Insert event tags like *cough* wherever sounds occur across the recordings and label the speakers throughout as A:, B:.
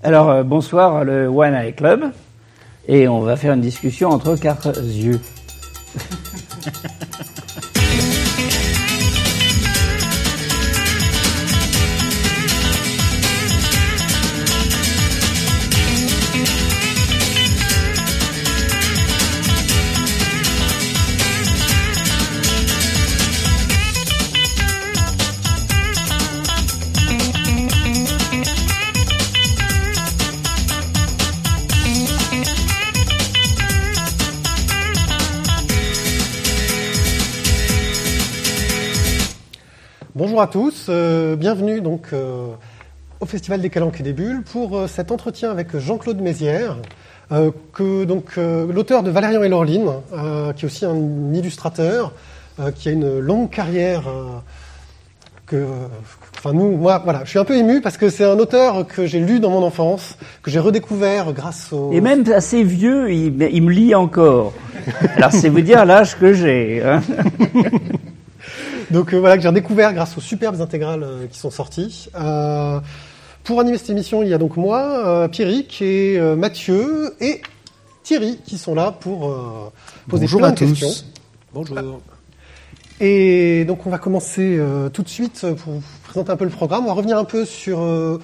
A: Alors, euh, bonsoir, le One Eye Club. Et on va faire une discussion entre quatre yeux.
B: Bonjour à tous, euh, bienvenue donc euh, au Festival des Calanques et des Bulles pour euh, cet entretien avec Jean-Claude Mézières, que donc l'auteur de Valérian et Laureline, euh, qui est aussi un illustrateur, qui a une longue carrière. que, enfin nous, moi, voilà, je suis un peu ému parce que c'est un auteur que j'ai lu dans mon enfance, que j'ai redécouvert grâce au.
A: Et même assez vieux, il, il me lit encore. Alors, c'est vous dire l'âge que j'ai. hein. *laughs*
B: Donc euh, voilà que j'ai redécouvert grâce aux superbes intégrales euh, qui sont sorties. Euh, pour animer cette émission, il y a donc moi, euh, Pierrick et euh, Mathieu et Thierry qui sont là pour euh, poser
C: Bonjour
B: plein
C: à
B: de
C: tous.
B: questions.
C: Bonjour.
B: Et donc on va commencer euh, tout de suite pour vous présenter un peu le programme. On va revenir un peu sur euh,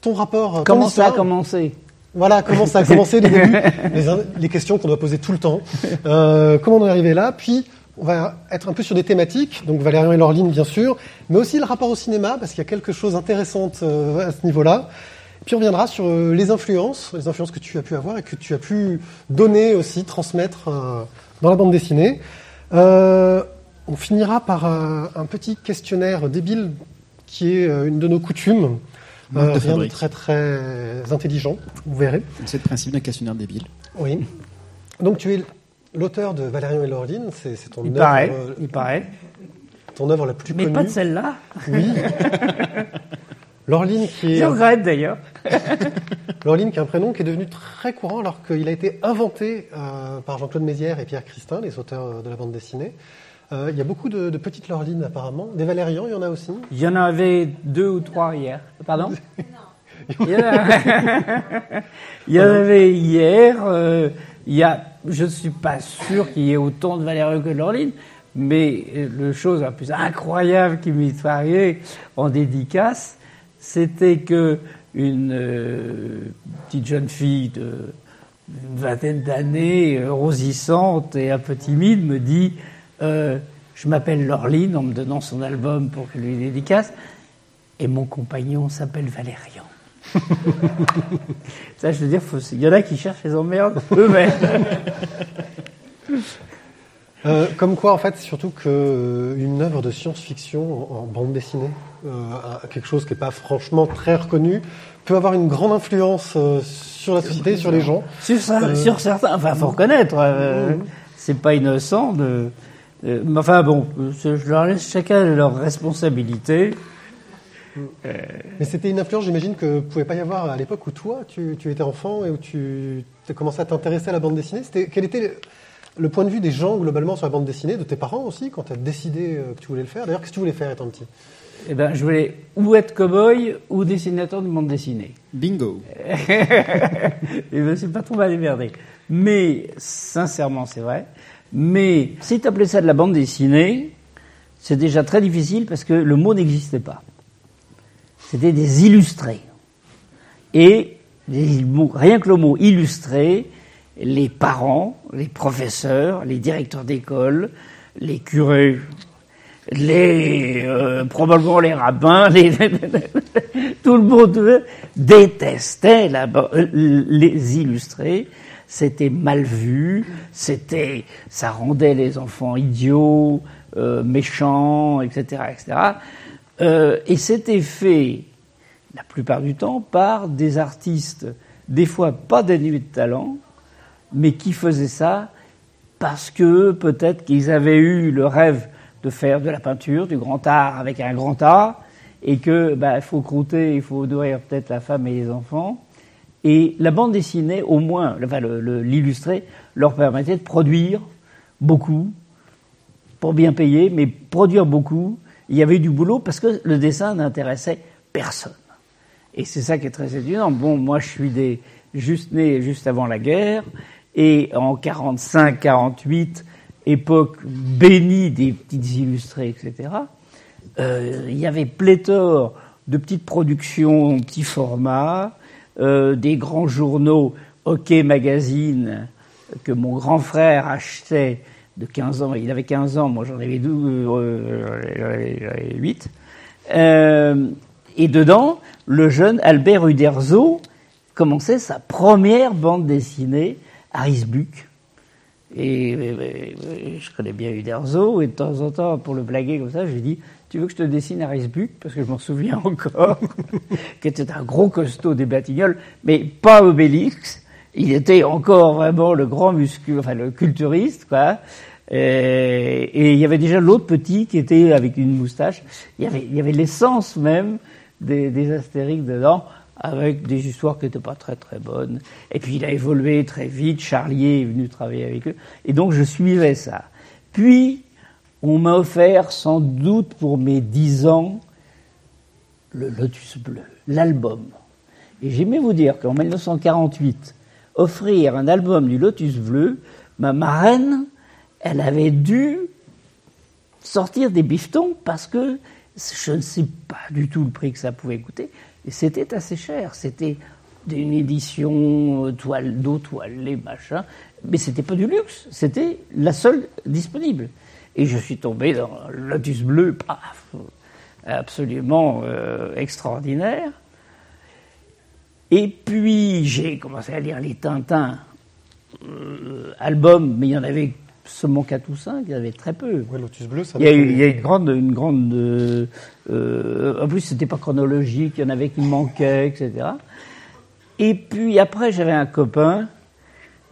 B: ton rapport. ton
A: Comment ça a commencé?
B: Voilà, comment ça a commencé les débuts, les, les questions qu'on doit poser tout le temps. Euh, comment on est arrivé là? Puis, on va être un peu sur des thématiques, donc Valérian et Laureline, bien sûr, mais aussi le rapport au cinéma, parce qu'il y a quelque chose d'intéressant euh, à ce niveau-là. Puis on reviendra sur euh, les influences, les influences que tu as pu avoir et que tu as pu donner aussi, transmettre euh, dans la bande dessinée. Euh, on finira par un, un petit questionnaire débile qui est euh, une de nos coutumes.
C: Marque de
B: rien de très très intelligent, vous verrez.
C: C'est le principe d'un questionnaire débile.
B: Oui. Donc tu es l'auteur de Valérian et Laureline, c'est ton
A: Il
B: œuvre,
A: paraît,
B: euh,
A: il paraît.
B: ton œuvre la plus
A: Mais
B: connue.
A: pas de celle-là.
B: Oui. *laughs* Laureline qui est
A: Je regrette d'ailleurs. *laughs*
B: Laureline qui est un prénom qui est devenu très courant alors qu'il a été inventé euh, par Jean-Claude Mézières et Pierre Christin, les auteurs euh, de la bande dessinée. Euh, il y a beaucoup de, de petites Laurelines apparemment. Des Valérians, il y en a aussi.
A: Il y en avait deux ou trois hier. Pardon? *laughs* Il y en a- Il y en avait hier. euh, il y a, je ne suis pas sûr qu'il y ait autant de Valérie Laureline, mais euh, le chose la plus incroyable qui m'est arrivée en dédicace, c'était que une euh, petite jeune fille de vingtaine d'années, euh, rosissante et un peu timide, me dit euh, Je m'appelle Laureline, en me donnant son album pour que je lui dédicace, et mon compagnon s'appelle Valérian. *laughs* Ça, je veux dire, faut- il y en a qui cherchent les emmerdes eux-mêmes. *laughs*
B: Euh, comme quoi, en fait, c'est surtout que euh, une œuvre de science-fiction en, en bande dessinée, euh, quelque chose qui n'est pas franchement très reconnu, peut avoir une grande influence euh, sur la société, sur les gens.
A: sur, ça-
B: Euh,
A: sur certains, enfin, faut reconnaître, euh,
B: Mhm.
A: c'est pas innocent de. mais enfin bon, je je leur laisse chacun leur responsabilité.
B: Mais c'était une influence, j'imagine, que ne pouvait pas y avoir à l'époque où toi, tu, tu étais enfant et où tu as commencé à t'intéresser à la bande dessinée. C'était, quel était le, le point de vue des gens globalement sur la bande dessinée, de tes parents aussi, quand tu as décidé euh, que tu voulais le faire? D'ailleurs, qu'est-ce que tu voulais faire étant petit?
A: Eh ben, je voulais ou être cow-boy ou dessinateur de bande dessinée.
C: Bingo. *laughs*
A: Et ben, c'est pas trop mal démerdé. Mais, sincèrement, c'est vrai. Mais, si tu appelais ça de la bande dessinée, c'est déjà très difficile parce que le mot n'existait pas. C'était des illustrés. Et, rien que le mot illustré, les parents, les professeurs, les directeurs d'école, les curés, les euh, probablement les rabbins, *laughs* tout le monde détestait euh, les illustrés. C'était mal vu, c'était, ça rendait les enfants idiots, euh, méchants, etc., etc. Euh, et c'était fait la plupart du temps par des artistes, des fois pas dénués de talent, mais qui faisaient ça parce que peut-être qu'ils avaient eu le rêve de faire de la peinture, du grand art avec un grand A, et que bah, faut croûter, il faut nourrir peut-être la femme et les enfants. Et la bande dessinée, au moins, enfin, le- le- l'illustré, leur permettait de produire beaucoup, pour bien payer, mais produire beaucoup. Il y avait du boulot parce que le dessin n'intéressait personne. Et c'est ça qui est très étonnant. Bon, moi, je suis des, juste né juste avant la guerre, et en 45, 48, époque bénie des petites illustrées, etc. Euh, il y avait pléthore de petites productions, petits formats, euh, des grands journaux, OK Magazine, que mon grand frère achetait de 15 ans. Il avait 15 ans, moi j'en avais 12, euh, 8. Euh, et dedans, le jeune Albert Uderzo commençait sa première bande dessinée, Harris Buck. Et, je connais bien Uderzo, et de temps en temps, pour le blaguer comme ça, j'ai dit Tu veux que je te dessine Harris Buck Parce que je m'en souviens encore, *laughs* qui était un gros costaud des Batignolles, mais pas Obélix. Il était encore vraiment le grand muscu, enfin le culturiste, quoi. Et, il y avait déjà l'autre petit qui était avec une moustache. Il y avait, il y avait l'essence même des, des Astérix dedans, avec des histoires qui n'étaient pas très très bonnes. Et puis il a évolué très vite. Charlier est venu travailler avec eux, et donc je suivais ça. Puis on m'a offert, sans doute pour mes dix ans, le Lotus Bleu, l'album. Et j'aimais vous dire qu'en 1948, offrir un album du Lotus Bleu, ma marraine elle avait dû sortir des bifetons parce que je ne sais pas du tout le prix que ça pouvait coûter. C'était assez cher. C'était une édition euh, toile d'eau toilée, machin. Mais c'était pas du luxe. C'était la seule disponible. Et je suis tombé dans Lotus Bleu, paf, absolument euh, extraordinaire. Et puis j'ai commencé à lire les Tintins euh, albums, mais il y en avait seulement 4 ou 5, il y avait très peu.
B: Lotus Bleu, ça
A: il y, a il y a une grande. Une grande euh, euh, en plus, c'était pas chronologique, il y en avait qui manquaient, etc. Et puis après, j'avais un copain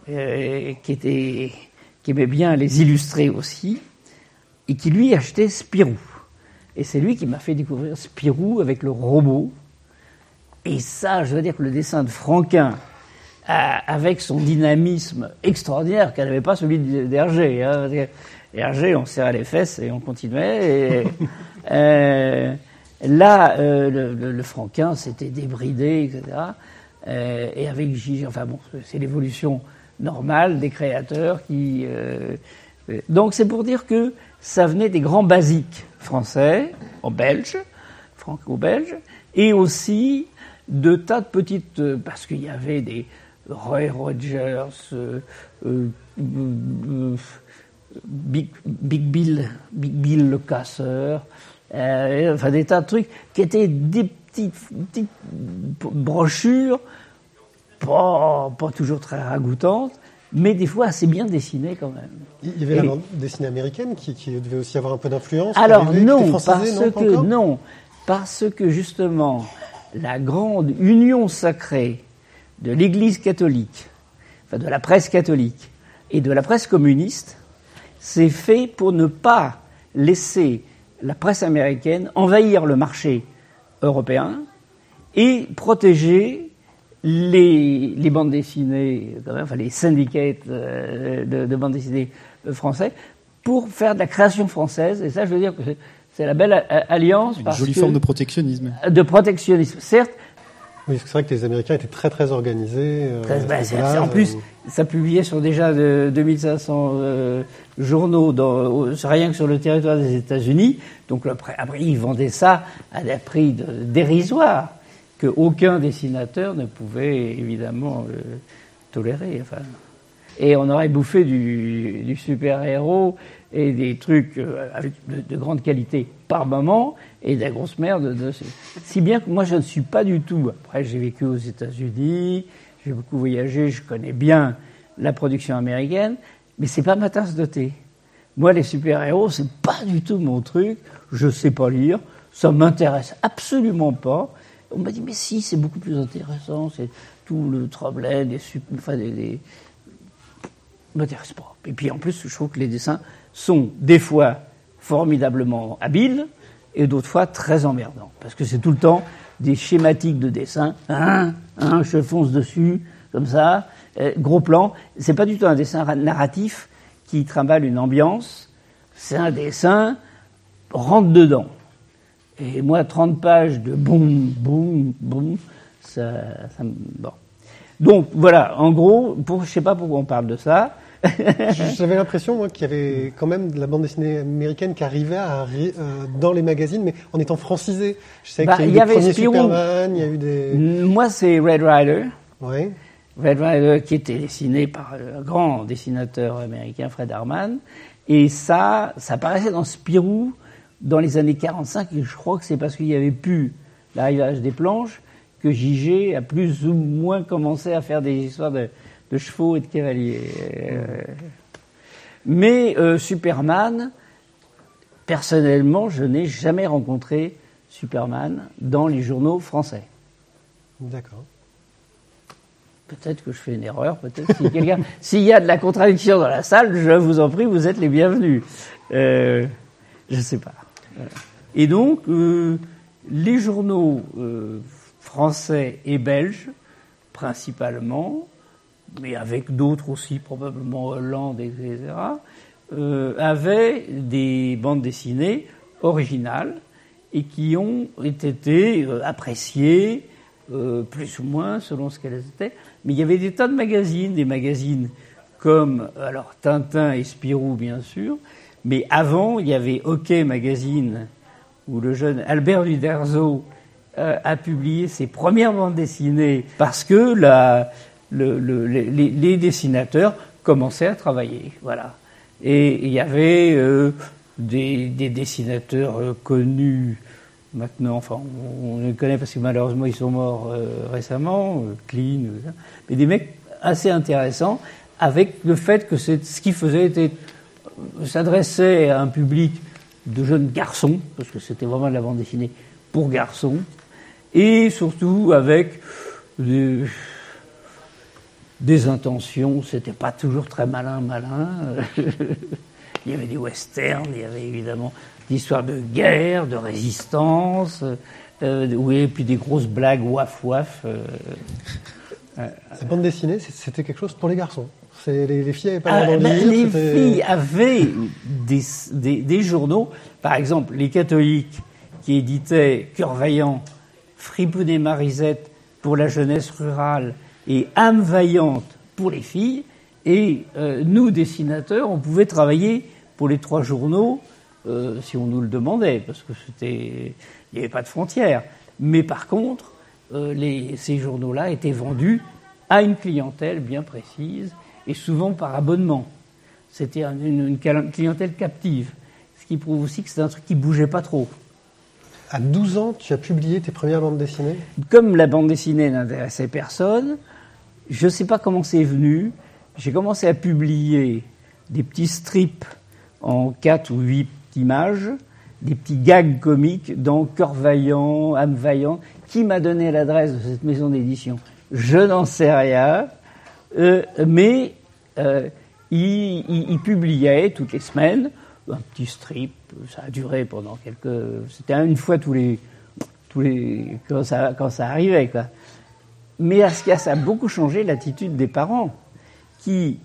A: euh, qui, était, qui aimait bien les illustrer aussi, et qui lui achetait Spirou. Et c'est lui qui m'a fait découvrir Spirou avec le robot. Et ça, je veux dire que le dessin de Franquin, avec son dynamisme extraordinaire qu'elle n'avait pas celui d'Hergé. Hein, Hergé, on serrait les fesses et on continuait. Et, *laughs* euh, là, euh, le, le, Franquin s'était débridé, etc. Euh, et avec Gigi, enfin bon, c'est l'évolution normale des créateurs qui. Euh, euh, donc c'est pour dire que ça venait des grands basiques français, en belge, franco-belge, et aussi de tas de petites, parce qu'il y avait des Roy Rogers, euh, euh, euh, Big, Bill, Big Bill le casseur, enfin des tas de trucs qui étaient des petites, petites brochures, pas, pas, toujours très ragoûtantes, mais des fois assez bien dessinées quand même.
B: Il y avait la bande dessinée américaine qui, qui, devait aussi avoir un peu d'influence.
A: Alors non, parce que non, parce que justement la grande union sacrée de l'Église catholique, enfin de la presse catholique et de la presse communiste, c'est fait pour ne pas laisser la presse américaine envahir le marché européen et protéger les, les bandes dessinées, enfin les syndicats euh, de, de bandes dessinées français, pour faire de la création française. Et ça, je veux dire que c'est la belle alliance.
C: Une jolie forme de protectionnisme.
A: De protectionnisme, certes,
B: oui, c'est vrai que les Américains étaient très très organisés.
A: Euh, bah, en plus, ça publiait sur déjà de, 2500 euh, journaux, dans, rien que sur le territoire des États-Unis. Donc après, après, ils vendaient ça à des prix dérisoires que aucun dessinateur ne pouvait évidemment euh, tolérer. Enfin, et on aurait bouffé du, du super-héros et des trucs euh, de, de, grande qualité par moment et de la grosse merde dessus. Si bien que moi je ne suis pas du tout. Après j'ai vécu aux États-Unis, j'ai beaucoup voyagé, je connais bien la production américaine, mais c'est pas ma tasse de thé. Moi les super-héros c'est pas du tout mon truc. Je sais pas lire, ça m'intéresse absolument pas. On m'a dit mais si c'est beaucoup plus intéressant, c'est tout le tremblement des, enfin, des m'intéresse pas. Et puis en plus, je trouve que les dessins sont des fois formidablement habiles et d'autres fois très emmerdants. Parce que c'est tout le temps des schématiques de dessin. Hein, hein, je fonce dessus, comme ça, euh, gros plan. C'est pas du tout un dessin narratif qui trimballe une ambiance. C'est un dessin rentre dedans. Et moi, 30 pages de boum, boum, boum, Ça, ça bon. Donc voilà, en gros, pour, je sais pas pourquoi on parle de ça. *laughs*
B: J'avais l'impression moi, qu'il y avait quand même de la bande dessinée américaine qui arrivait à euh, dans les magazines, mais en étant francisée. Je sais
A: Bah,
B: qu'il y
A: avait.
B: Superman, il y a eu des...
A: Moi, c'est Red Rider. Red Rider qui était dessiné par un grand dessinateur américain, Fred Harman. Et ça, ça apparaissait dans Spirou dans les années 45. Et je crois que c'est parce qu'il y avait plus l'arrivage des planches que JG a plus ou moins commencé à faire des histoires de, de chevaux et de cavaliers. Euh, Mais euh, Superman, personnellement, je n'ai jamais rencontré Superman dans les journaux français.
B: D'accord.
A: Peut-être que je fais une erreur, peut-être si quelqu'un, *laughs* s'il y a de la contradiction dans la salle, je vous en prie, vous êtes les bienvenus. Euh, je sais pas. Voilà. Et donc, euh, les journaux français et belges, principalement, mais avec d'autres aussi, probablement Hollande, etc., euh, avaient des bandes dessinées originales et qui ont été euh, appréciées euh, plus ou moins selon ce qu'elles étaient. Mais il y avait des tas de magazines, des magazines comme alors Tintin et Spirou bien sûr, mais avant il y avait OK Magazine où le jeune Albert Uderzo euh, a publié ses premières bandes dessinées parce que la, le, le, les, dessinateurs commençaient à travailler, voilà. Et il y avait euh, des, des dessinateurs euh, connus maintenant, enfin, on, les connaît parce que malheureusement ils sont morts euh, récemment, Clean, mais des mecs assez intéressants avec le fait que ce qu'ils faisaient était s'adressait à un public de jeunes garçons, parce que c'était vraiment de la bande dessinée pour garçons, et surtout avec des, des intentions, c'était pas toujours très malin, malin. *laughs* il y avait des westerns, il y avait évidemment des histoires de guerre, de résistance, euh, oui, et puis des grosses blagues waf waf. euh.
B: Ces bandes dessinées, c'est- c'était quelque chose pour les garçons. Les, les filles n'avaient pas
A: Ah, les filles avaient des, des- des journaux, par exemple les catholiques qui éditaient Cœur Vaillant, Fripounet Marisette pour la jeunesse rurale et Âme Vaillante pour les filles. Et euh, nous, dessinateurs, on pouvait travailler pour les trois journaux euh, si on nous le demandait, parce que c'était, il n'y avait pas de frontières. Mais par contre, euh, les, ces journaux-là étaient vendus à une clientèle bien précise et souvent par abonnement. C'était un- une, clientèle captive, ce qui prouve aussi que c'est un truc qui bougeait pas trop.
B: À 12 ans, tu as publié tes premières bandes dessinées?
A: Comme la bande dessinée n'intéressait personne, je ne sais pas comment c'est venu. J'ai commencé à publier des petits strips en 4 ou 8 images, des petits gags comiques dans Cœur Vaillant, Âme Vaillant. Qui m'a donné l'adresse de cette maison d'édition Je n'en sais rien. Euh, mais euh, il, il- publiait toutes les semaines un petit strip. Ça a duré pendant quelques. C'était une fois tous les tous les quand ça quand ça arrivait quoi. Mais à ce cas, ça a beaucoup changé l'attitude des parents qui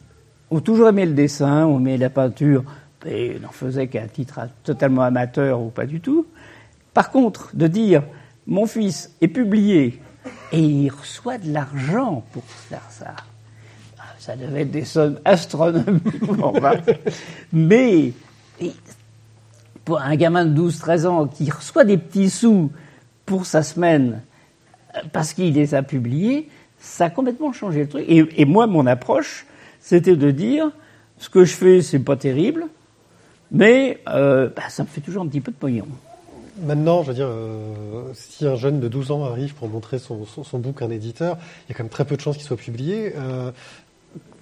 A: ont toujours aimé le dessin, ont aimé la peinture, et n'en faisaient qu'à titre totalement amateur ou pas du tout. Par contre, de dire mon fils est publié et il reçoit de l'argent pour faire ça, ah, ça devait être des sommes astronomiquement basses. Mais pour un gamin de 12-13 ans qui reçoit des petits sous pour sa semaine parce qu'il les a publiés, ça a complètement changé le truc. Et, et moi, mon approche, c'était de dire ce que je fais, c'est pas terrible, mais euh, bah, ça me fait toujours un petit peu de pognon.
B: Maintenant, je veux dire, euh, si un jeune de 12 ans arrive pour montrer son, son, son book à un éditeur, il y a quand même très peu de chances qu'il soit publié. Euh,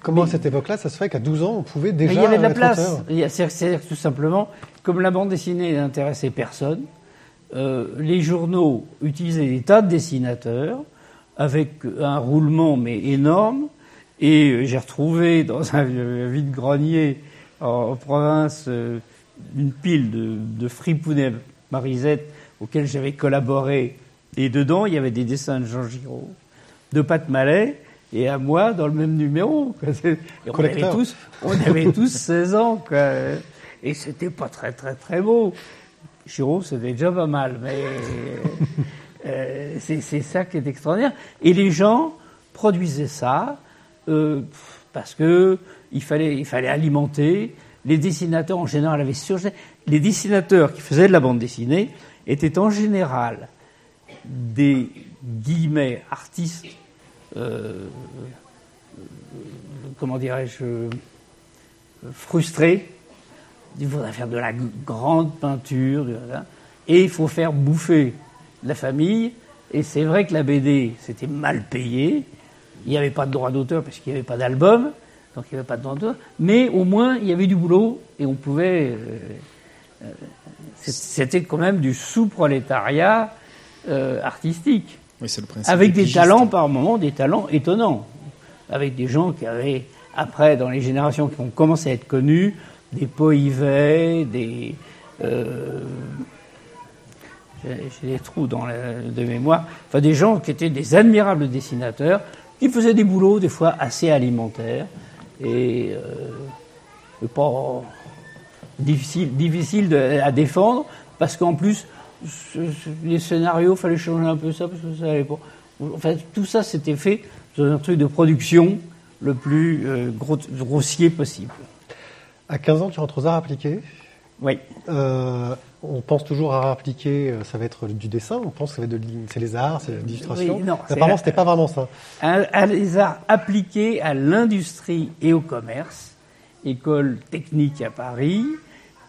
B: comment à cette époque-là, ça se fait qu'à 12 ans, on pouvait
A: Mais
B: déjà
A: il y avait de la place. C'est-à-dire tout simplement, comme la bande dessinée n'intéressait personne, euh, les journaux utilisaient des tas de dessinateurs avec un roulement mais énorme. Et euh, j'ai retrouvé dans un *laughs* vide-grenier en, en province euh, une pile de, de fripounet Marisette auxquels j'avais collaboré. Et dedans, il y avait des dessins de Jean Giraud, de Pat Mallet, et à moi dans le même numéro. *laughs* on, avait tous, on avait tous 16 ans. Quoi. Et c'était pas très très très beau. Giraud, c'était déjà pas mal. Mais, *laughs* Euh, c'est c'est ça qui est extraordinaire. Et les gens produisaient ça euh, parce que il fallait, il fallait alimenter. Les dessinateurs en général avaient surgé. Les dessinateurs qui faisaient de la bande dessinée étaient en général des guillemets artistes, euh, comment dirais-je, frustrés. Il faudrait faire de la grande peinture, et il faut faire bouffer la famille. Et c'est vrai que la BD, c'était mal payé. Il n'y avait pas de droit d'auteur parce qu'il n'y avait pas d'album, donc il n'y avait pas de droit d'auteur. Mais au moins, il y avait du boulot et on pouvait. euh, euh, c'était quand même du sous-prolétariat euh, artistique
C: Oui, c'est le principe.
A: avec des talents par moments, des talents étonnants, avec des gens qui avaient, après, dans les générations qui ont commencé à être connus, des Poivet, des... Euh, j'ai des trous dans la, de mémoire, enfin des gens qui étaient des admirables dessinateurs, qui faisaient des boulots des fois assez alimentaires et, euh, pas difficile, difficile à défendre parce qu'en plus les scénarios fallait changer un peu ça parce que ça allait pas. Enfin tout ça c'était fait dans un truc de production le plus euh, gros- grossier possible.
B: À 15 ans, tu rentres aux arts appliqués.
A: Oui.
B: Euh, on pense toujours à arts appliqués, euh, ça va être du dessin. On pense que ça va être de l'in- c'est les arts, c'est l'illustration.
A: Oui, non,
B: apparemment, c'était pas vraiment ça.
A: à, à les arts appliqués à l'industrie et au commerce, école technique à Paris,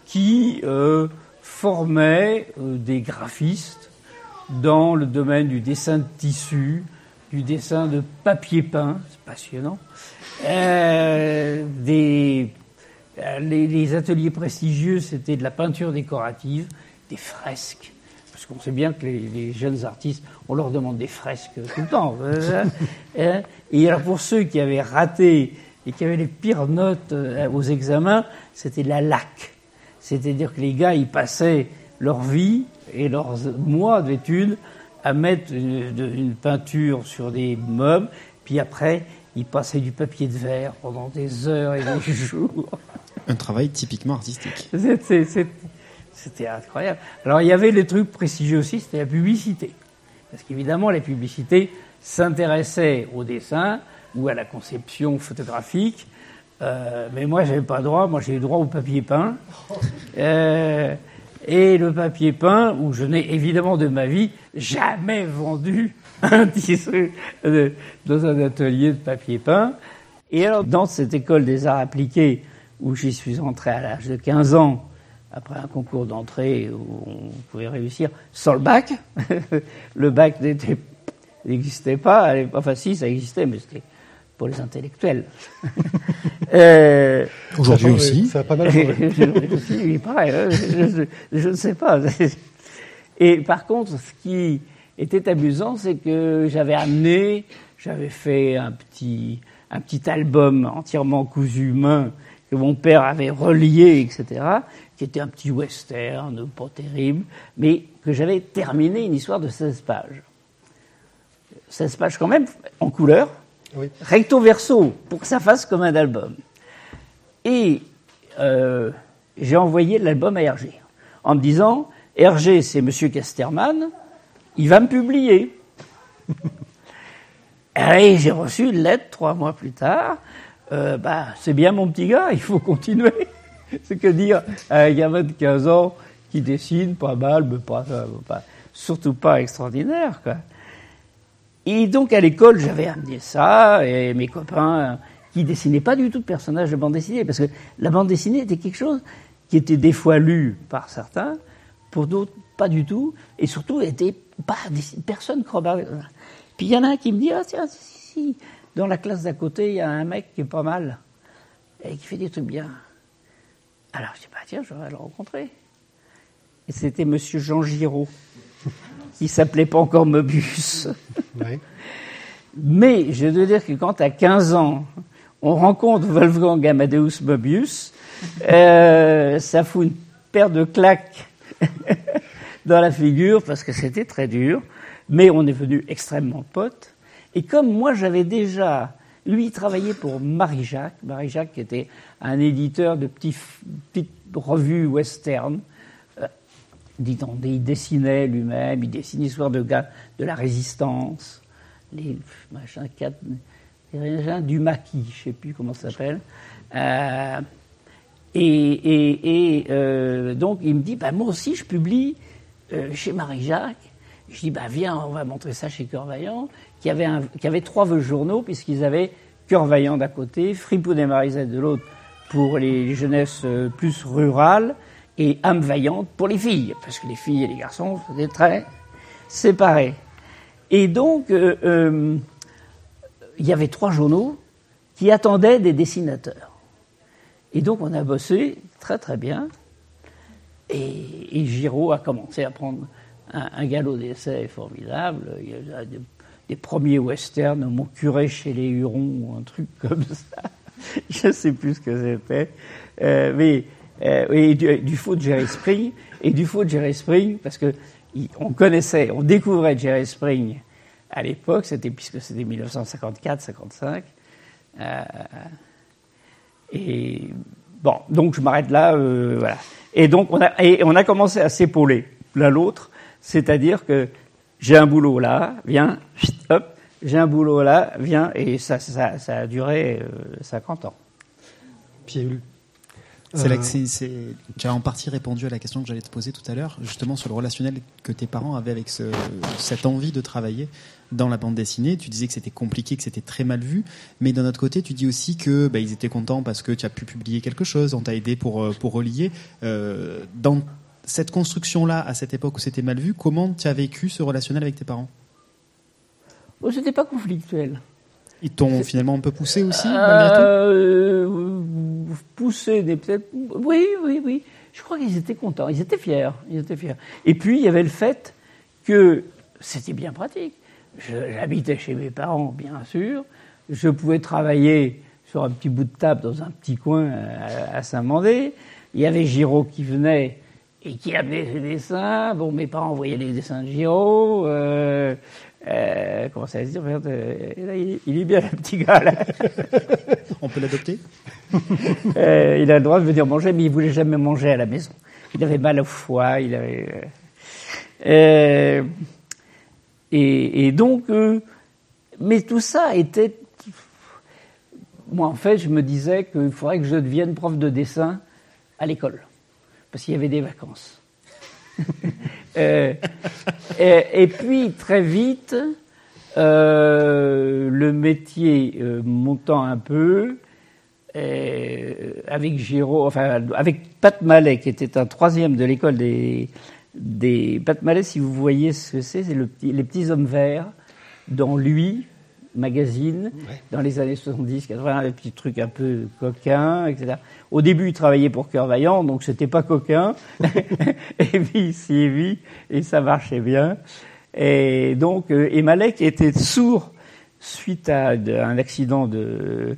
A: qui euh, formait euh, des graphistes dans le domaine du dessin de tissu, du dessin de papier peint, c'est passionnant, euh, des, les, les ateliers prestigieux, c'était de la peinture décorative, des fresques, parce qu'on sait bien que les, les jeunes artistes, on leur demande des fresques tout le temps. euh, *laughs* hein. Et alors pour ceux qui avaient raté et qui avaient les pires notes euh, aux examens, c'était la laque. C'est-à-dire que les gars, ils passaient leur vie et leurs mois d'études à mettre une, une peinture sur des meubles, puis après, ils passaient du papier de verre pendant des heures et des *laughs* jours.
C: Un travail typiquement artistique.
A: C'était incroyable. Alors il y avait les trucs prestigieux aussi, c'était la publicité. Parce qu'évidemment, la publicité s'intéressait au dessin ou à la conception photographique. Euh, mais moi, j'avais pas droit. Moi, j'ai eu droit au papier peint. *laughs* Euh, et le papier peint, où je n'ai évidemment de ma vie jamais vendu *laughs* un tissu dans un atelier de papier peint. Et alors, dans cette école des arts appliqués, où j'y suis entré à l'âge de 15 ans, après un concours d'entrée où on pouvait réussir sans le bac, *laughs* le bac n'existait pas, à l'époque. enfin si, ça existait, mais c'était pour les intellectuels. *laughs* Euh,
C: Aujourd'hui aussi.
B: Ça a pas mal changé.
A: aussi, il paraît, hein, je, je- je ne sais pas. Et par contre, ce qui était amusant, c'est que j'avais amené, j'avais fait un petit, un petit album entièrement cousu main que mon père avait relié, etc., qui était un petit western, pas terrible, mais que j'avais terminé une histoire de 16 pages. 16 pages quand même, en couleur,
B: Oui.
A: recto verso, pour que ça fasse comme un album. Et euh, j'ai envoyé l'album à Hergé, en me disant, Hergé, c'est Monsieur Casterman, il va me publier. *laughs* Et j'ai reçu une lettre trois mois plus tard. Euh, bah, c'est bien mon petit gars, il faut continuer. *laughs* c'est que dire à un gamin de 15 ans qui dessine pas mal, mais pas, euh, pas- surtout pas extraordinaire. Quoi. Et donc à l'école, j'avais amené ça, et mes copains euh, qui dessinaient pas du tout de personnages de bande dessinée, parce que la bande dessinée était quelque chose qui était des fois lu par certains, pour d'autres pas du tout, et surtout était pas dessin- personne croyait. Puis il y en a un qui me dit ah tiens si, si, si, dans la classe d'à côté il y a un mec qui est pas mal et qui fait des trucs bien. Alors je dis bah tiens je vais le rencontrer. Et c'était Monsieur Jean Giraud, qui s'appelait pas encore Mobius.
B: Oui.
A: Mais je dois dire que quand à 15 ans, on rencontre Wolfgang Amadeus Mobius, euh, ça fout une paire de claques dans la figure parce que c'était très dur. Mais on est venu extrêmement potes. Et comme moi, j'avais déjà, lui, il travaillait pour Marie-Jacques. Marie-Jacques qui était un éditeur de petits, petites revues western. Euh, il dessinait lui-même, il dessinait l'histoire de, de la résistance, les machins, quatre, du maquis, je ne sais plus comment ça s'appelle. Euh, et, euh, donc il me dit, bah, moi aussi je publie euh, chez Marie-Jacques. Je dis, bah, viens, on va montrer ça chez Cœur Vaillant, qui avait, qui avait trois journaux, puisqu'ils avaient Cœur Vaillant d'un côté, Fripoud et Marisette de l'autre, pour les jeunesses plus rurales, et âme vaillante pour les filles, parce que les filles et les garçons étaient très séparés. Et donc, euh, euh, il y avait trois journaux qui attendaient des dessinateurs. Et donc, on a bossé très très bien. Et, et Giraud a commencé à prendre un, galop d'essai formidable. Il y a des, premiers westerns, Mon curé chez les Hurons, ou un truc *laughs* comme ça. Je ne sais plus ce que c'était. Euh, mais euh, et du, du faux de Jerry Spring, et du faux de Jerry Spring, parce que on connaissait, on découvrait Jerry Spring à l'époque, c'était puisque c'était 1954-55. Euh, et bon, donc je m'arrête là, euh, voilà. Et donc on a, et on a commencé à s'épauler l'un l'autre, c'est-à-dire que j'ai un boulot là, viens, hop, j'ai un boulot là, viens, et ça, ça, ça a duré euh, 50 ans.
B: Pierre
C: c'est là que euh. c'est, tu as en partie répondu à la question que j'allais te poser tout à l'heure, justement sur le relationnel que tes parents avaient avec ce, cette envie de travailler dans la bande dessinée. Tu disais que c'était compliqué, que c'était très mal vu, mais d'un autre côté, tu dis aussi que bah, ils étaient contents parce que tu as pu publier quelque chose, on t'a aidé pour euh, pour relier. Euh, dans cette construction-là, à cette époque où c'était mal vu, comment tu as vécu ce relationnel avec tes parents?
A: Oh, C'était pas conflictuel.
C: Ils t'ont finalement un peu poussé aussi, malgré tout?
A: euh, Poussé, peut-être. Oui, oui, oui. Je crois qu'ils étaient contents, ils étaient fiers, ils étaient fiers. Et puis il y avait le fait que c'était bien pratique. J'habitais chez mes parents, bien sûr. Je pouvais travailler sur un petit bout de table dans un petit coin à, Saint-Mandé. Il y avait Giraud qui venait et qui amenait ses dessins. Bon, mes parents voyaient les dessins de Giraud. Euh, euh, comment ça se dire euh, il, est bien *laughs* le petit gars là.
C: On peut l'adopter?
A: Euh, Il a le droit de venir manger, mais il voulait jamais manger à la maison. Il avait mal au foie, il avait. Et, donc, euh, mais tout ça était. Moi, en fait, je me disais qu'il faudrait que je devienne prof de dessin à l'école, parce qu'il y avait des vacances. *laughs* Euh, et, puis très vite, euh, le métier montant un peu, avec Giraud, enfin avec Pat Mallet, qui était un troisième de l'école des, des Pat Mallet, si vous voyez ce que c'est, c'est le les petits hommes verts dans lui, magazine dans les années 70, 80, des petits trucs un peu coquins, etc. Au début, il travaillait pour Cœur Vaillant, donc c'était pas coquin. *laughs* et puis, ici et puis, et ça marchait bien. Et donc, euh, et Malek était sourd suite à un accident de,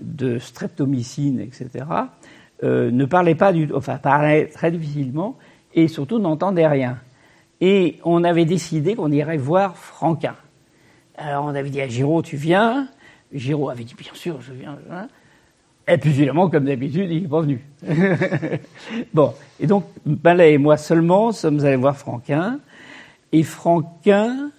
A: de streptomycine, etc. Euh, ne parlait pas du, enfin, parlait très difficilement et surtout n'entendait rien. Et on avait décidé qu'on irait voir Franquin. Alors on avait dit à Giraud, tu viens? Giraud avait dit, bien sûr, je viens. Et puis finalement, comme d'habitude, il n'est pas venu. *laughs* bon, et donc Mallet et moi seulement sommes allés voir Franquin. Et Franquin,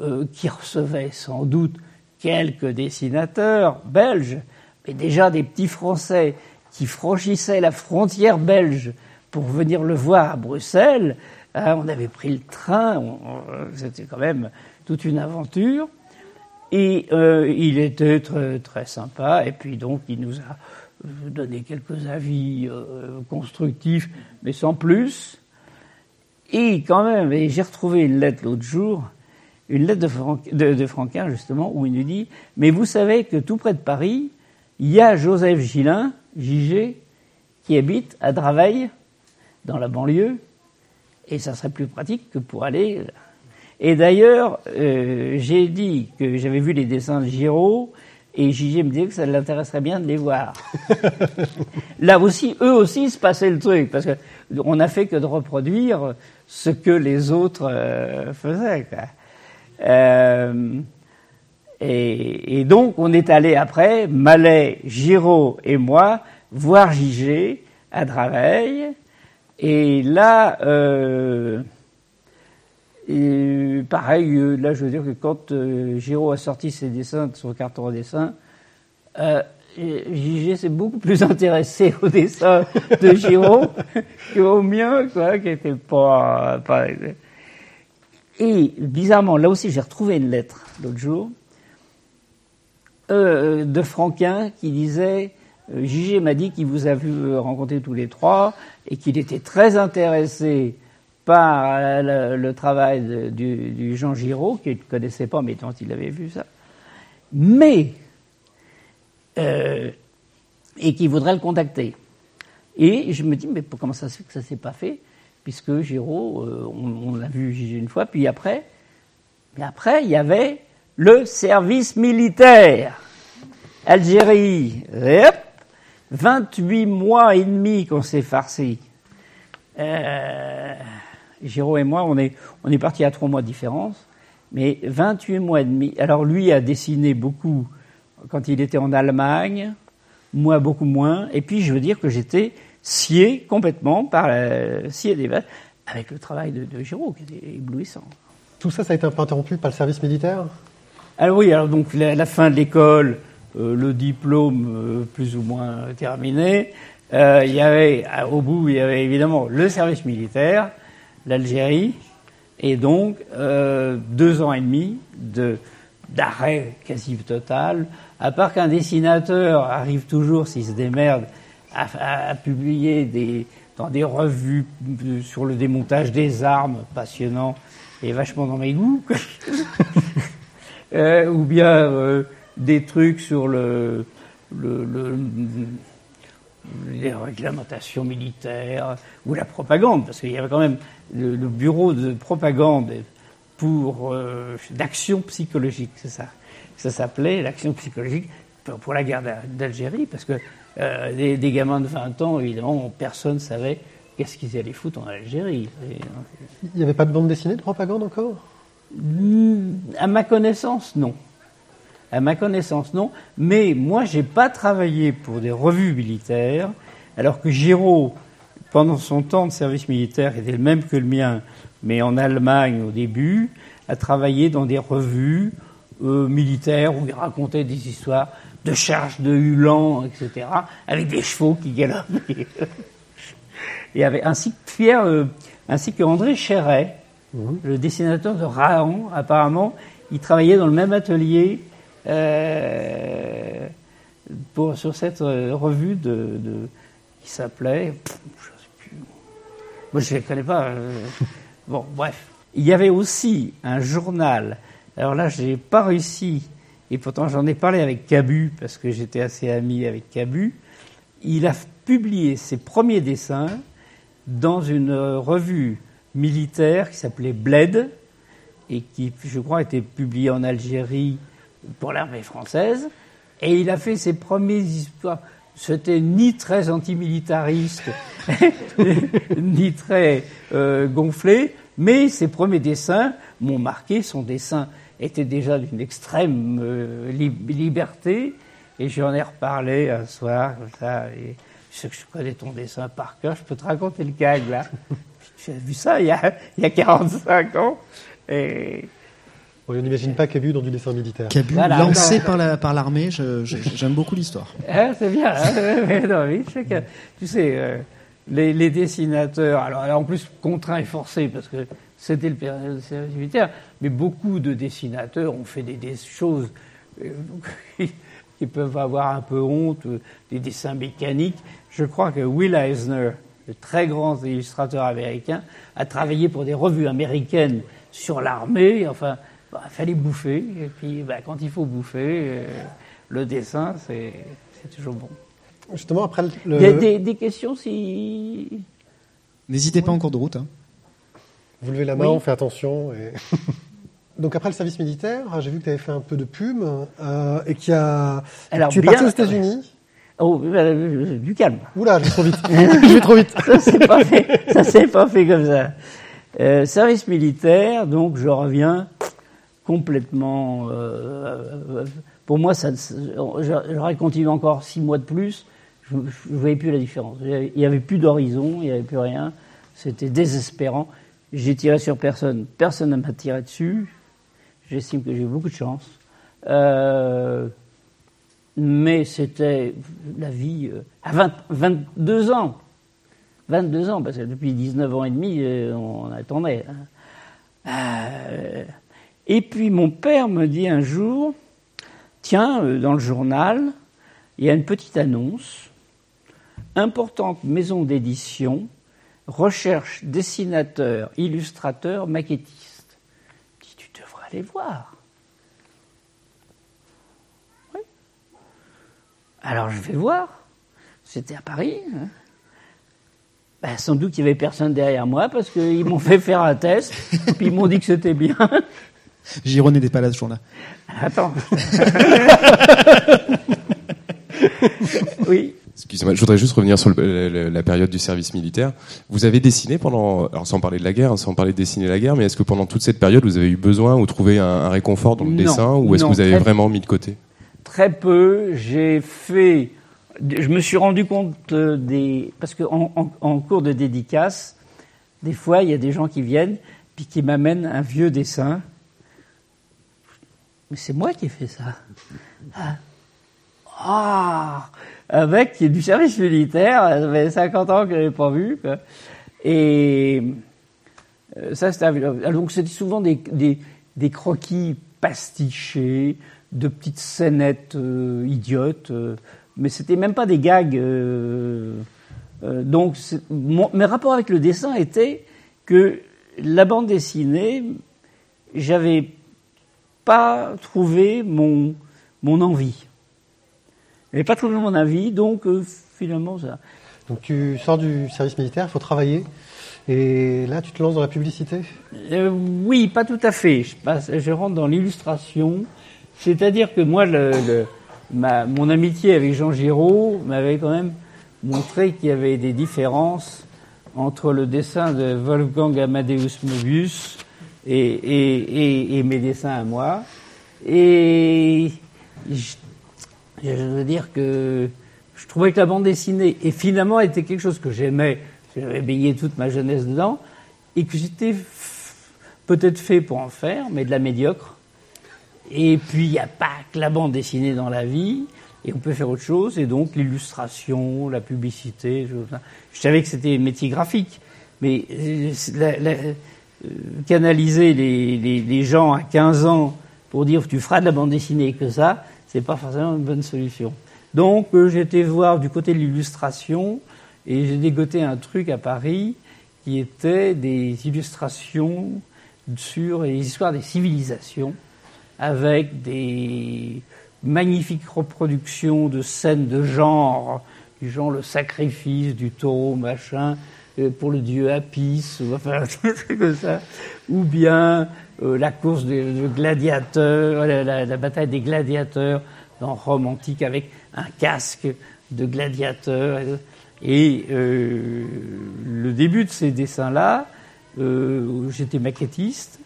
A: euh, qui recevait sans doute quelques dessinateurs belges, mais déjà des petits Français qui franchissaient la frontière belge pour venir le voir à Bruxelles, hein, on avait pris le train, c'était quand même toute une aventure. Et euh, il était très, sympa, et puis donc il nous a euh, donné quelques avis euh, constructifs, mais sans plus. Et quand même, j'ai retrouvé une lettre l'autre jour, une lettre de, de, Franquin justement, où il nous dit Mais vous savez que tout près de Paris, il y a Joseph Gillin, JG, qui habite à Draveil, dans la banlieue, et ça serait plus pratique que pour aller et d'ailleurs, euh, j'ai dit que j'avais vu les dessins de Giraud, et Gigi me disait que ça l'intéresserait bien de les voir. *laughs* Là aussi, eux aussi, se passait le truc, parce que on n'a fait que de reproduire ce que les autres euh, faisaient. Euh, et, et, donc, on est allé après, Mallet, Giraud et moi, voir Gigi à Draveil, Et là, euh, et pareil, euh, là je veux dire que quand euh, Giraud a sorti ses dessins, son carton à dessin, euh, s'est beaucoup plus *laughs* intéressé au dessin de Giraud *laughs* qu'au mien, quoi, qui était pas, pas. Et bizarrement, là aussi j'ai retrouvé une lettre l'autre jour euh, de Franquin qui disait JG m'a dit qu'il vous a vu rencontrer tous les trois et qu'il était très intéressé par le, le travail du, Jean Giraud, qu'il ne connaissait pas, mais dont il avait vu ça. Mais, euh, et qui voudrait le contacter. Et je me dis, mais comment ça se fait que ça ne s'est pas fait? Puisque Giraud, euh, on, l'a vu une fois, puis après, mais après, il y avait le service militaire. Algérie, 28 mois et demi qu'on s'est farci. Euh, Giraud et moi, on est, on est partis à trois mois de différence, mais 28 mois et demi. Alors lui a dessiné beaucoup quand il était en Allemagne, moi beaucoup moins, et puis je veux dire que j'étais scié complètement par la, scié des avec le travail de, de Giraud, qui était éblouissant.
B: Tout ça, ça a été un peu interrompu par le service militaire?
A: Alors oui, alors donc la, la fin de l'école, le diplôme euh, plus ou moins terminé, euh, il y avait, au bout, il y avait évidemment le service militaire, l'Algérie, et donc euh, deux ans et demi de d'arrêt quasi total, à part qu'un dessinateur arrive toujours, s'il se démerde, à, publier des, dans des revues sur le démontage des armes, passionnant et vachement dans mes goûts, *laughs* euh, ou bien euh, des trucs sur le, le, le les réglementations militaires ou la propagande, parce qu'il y avait quand même le, bureau de propagande pour euh, d'action psychologique, c'est ça. Ça s'appelait l'action psychologique pour, pour, la guerre d'Algérie, parce que euh, des, des, gamins de 20 ans, évidemment, personne ne savait qu'est-ce qu'ils allaient foutre en Algérie. Et,
B: Il n'y avait pas de bande dessinée de propagande encore?
A: À ma connaissance, non. À ma connaissance, non. Mais moi, j'ai pas travaillé pour des revues militaires, alors que Giraud, pendant son temps de service militaire, était le même que le mien, mais en Allemagne au début, a travaillé dans des revues euh, militaires où il racontait des histoires de charges de Hulan, etc., avec des chevaux qui galopent. Et avait, ainsi que Pierre, euh, ainsi que André Chéret, mmh. le dessinateur de Raon, apparemment, il travaillait dans le même atelier euh, sur cette revue de, de qui s'appelait, moi je ne connais pas. Euh, bon, bref. Il y avait aussi un journal. Alors là, je n'ai pas réussi, et pourtant j'en ai parlé avec Cabu, parce que j'étais assez ami avec Cabu. Il a publié ses premiers dessins dans une revue militaire qui s'appelait Bled, et qui, je crois, était publiée en Algérie pour l'armée française. Et il a fait ses premières histoires. C'était ni très antimilitariste, *laughs* ni très euh, gonflé, mais ses premiers dessins m'ont marqué. Son dessin était déjà d'une extrême euh, li liberté, et j'en ai reparlé un soir, comme ça, et je je connais ton dessin par cœur, je peux te raconter le gag, là. *laughs* J'ai vu ça il y, a, il y a 45 ans, et
B: on n'imagine pas Cabu dans du dessin militaire.
C: Cabu voilà, lancé par la par l'armée, j'aime je, beaucoup l'histoire. *laughs*
A: Ah, c'est bien. Hein non, oui, que, tu sais, euh, les, les, dessinateurs, alors, alors, en plus contraints et forcés parce que c'était le période de service militaire, mais beaucoup de dessinateurs ont fait des, des choses euh, *laughs* qui peuvent avoir un peu honte, euh, des dessins mécaniques. Je crois que Will Eisner, le très grand illustrateur américain, a travaillé pour des revues américaines sur l'armée. Enfin, bah, fallait bouffer. Et puis, bah, quand il faut bouffer, euh, le dessin, c'est toujours bon.
B: Justement, après le...
A: Il y a des, des questions si.
C: N'hésitez pas en cours de route. Hein.
B: Vous levez la main, oui. on fait attention. Et... *laughs* Donc après le service militaire, j'ai vu que tu avais fait un peu de pub euh, et qui a.
A: Alors,
B: tu es
A: bien...
B: parti aux États-Unis.
A: Oh, euh, du calme.
B: Oula, je vais trop vite. *laughs* je vais trop vite.
A: ça s'est pas fait. Ça s'est pas fait comme ça. Euh, service militaire, donc je reviens complètement. Euh, pour moi, ça, j'aurais continué encore six mois de plus. Je ne voyais plus la différence. Il n'y avait plus d'horizon, il n'y avait plus rien. C'était désespérant. J'ai tiré sur personne. Personne ne m'a tiré dessus. J'estime que j'ai eu beaucoup de chance. Euh, mais c'était la vie euh, à 20, 22 ans. 22 ans, parce que depuis 19 ans et demi, euh, on attendait. Hein. Euh, et puis mon père me dit un jour, tiens, euh, dans le journal, il y a une petite annonce, importante maison d'édition, recherche dessinateur, illustrateur, maquettiste. Je dis, tu devrais aller voir. Oui. Alors je vais voir. C'était à Paris. Hein. Ben, sans doute qu'il n'y avait personne derrière moi parce qu'ils m'ont fait faire un test, puis ils m'ont dit que c'était bien.
C: Giron n'était pas là ce jour-là.
A: Attends. *laughs* oui.
D: Excusez-moi, je voudrais juste revenir sur le, le, la période du service militaire. Vous avez dessiné pendant, alors sans parler de la guerre, sans parler de dessiner la guerre, mais est-ce que pendant toute cette période, vous avez eu besoin ou trouvé un, un réconfort dans le
A: Non.
D: dessin, ou est-ce que vous avez vraiment mis de côté?
A: Très peu. J'ai fait. Je me suis rendu compte euh, des. Parce qu'en en, en cours de dédicace, des fois, il y a des gens qui viennent, puis qui m'amènent un vieux dessin. Mais c'est moi qui ai fait ça. Ah, Ah Avec qui est du service militaire, ça fait 50 ans que je l'avais pas vu. Et euh, ça, c'était un- donc c'était souvent des, croquis pastichés, de petites scénettes euh, idiotes, euh, mais c'était même pas des gags. donc mes rapports avec le dessin étaient que la bande dessinée, j'avais pas trouvé mon, mon envie. J'avais pas trouvé mon envie, donc euh, finalement ça.
B: Donc tu sors du service militaire, il faut travailler. Et là, tu te lances dans la publicité?
A: Euh, oui, pas tout à fait. Je, passe, je rentre dans l'illustration. C'est-à-dire que moi, le, le- ma, mon amitié avec Jean Giraud m'avait quand même montré qu'il y avait des différences entre le dessin de Wolfgang Amadeus Mobius et, mes dessins à moi. Et je, je veux dire que je trouvais que la bande dessinée, et finalement, était quelque chose que j'aimais, j'avais baigné toute ma jeunesse dedans, et que j'étais peut-être fait pour en faire, mais de la médiocre. Et puis, il n'y a pas que la bande dessinée dans la vie, et on peut faire autre chose, et donc l'illustration, la publicité, je, savais que c'était métier graphique, mais euh, canaliser les, gens à 15 ans pour dire tu feras de la bande dessinée que ça, c'est pas forcément une bonne solution. Donc euh, été voir du côté de l'illustration et j'ai dégoté un truc à Paris qui était des illustrations sur les histoires des civilisations avec des magnifiques reproductions de scènes de genre, du genre le sacrifice du taureau, machin, euh, pour le dieu Apis, ou enfin, *laughs* comme ça, ou bien euh, la course de, gladiateurs, la, la- bataille des gladiateurs dans Rome antique avec un casque de gladiateur. Et euh, le début de ces dessins-là, euh, j'étais maquettiste,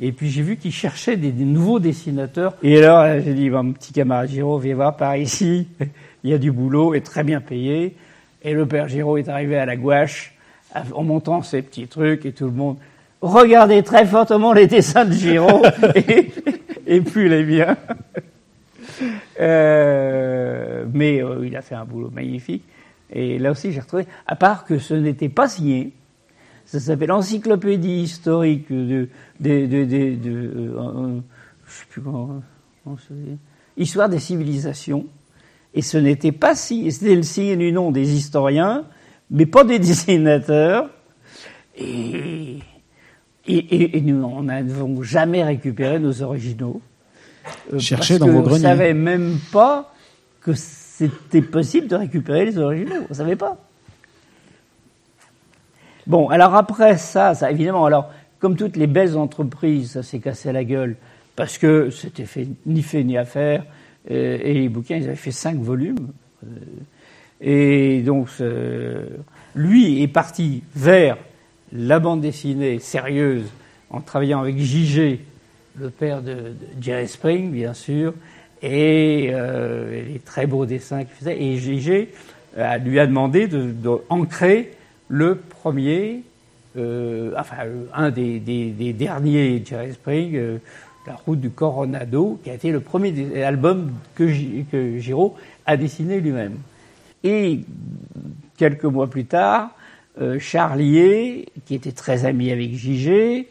A: et puis j'ai vu qu'il cherchait des, nouveaux dessinateurs. Et alors euh, j'ai dit, mon petit camarade Giraud, viens voir par ici, *laughs* il y a du boulot et très bien payé. Et le père Giraud est arrivé à la gouache en montant ses petits trucs et tout le monde regardait très fortement les dessins de Giraud *laughs* et, et puis les miens. Euh, mais euh, il a fait un boulot magnifique. Et là aussi, j'ai retrouvé, à part que ce n'était pas signé, ça s'appelle Encyclopédie historique de, de, de, de, de- euh, euh, je sais plus comment, comment ça se dit. Histoire des civilisations. Et ce n'était pas si, c'était le signe du nom des historiens, mais pas des *laughs* dessinateurs. Et, et, et, et nous n'avons jamais récupéré nos originaux. Euh,
C: Cherchez
A: parce
C: dans vos greniers.
A: On savait même pas que c'était possible de récupérer les originaux. On savait pas. Bon, alors après ça, ça évidemment, alors comme toutes les belles entreprises, ça s'est cassé la gueule parce que c'était fait ni fait ni à faire. euh, et les bouquins, ils avaient fait cinq volumes. euh, et donc, lui est parti vers la bande dessinée sérieuse en travaillant avec J.G., le père de, Jerry Spring, bien sûr, et euh, les très beaux dessins qu'il faisait. Et J.G. euh, lui a demandé de, de le premier euh, enfin, un des, derniers Jerry Spring, euh, La route du Coronado, qui a été le premier album que, que Giraud a dessiné lui-même. Et quelques mois plus tard, euh, Charlier, qui était très ami avec Gigé,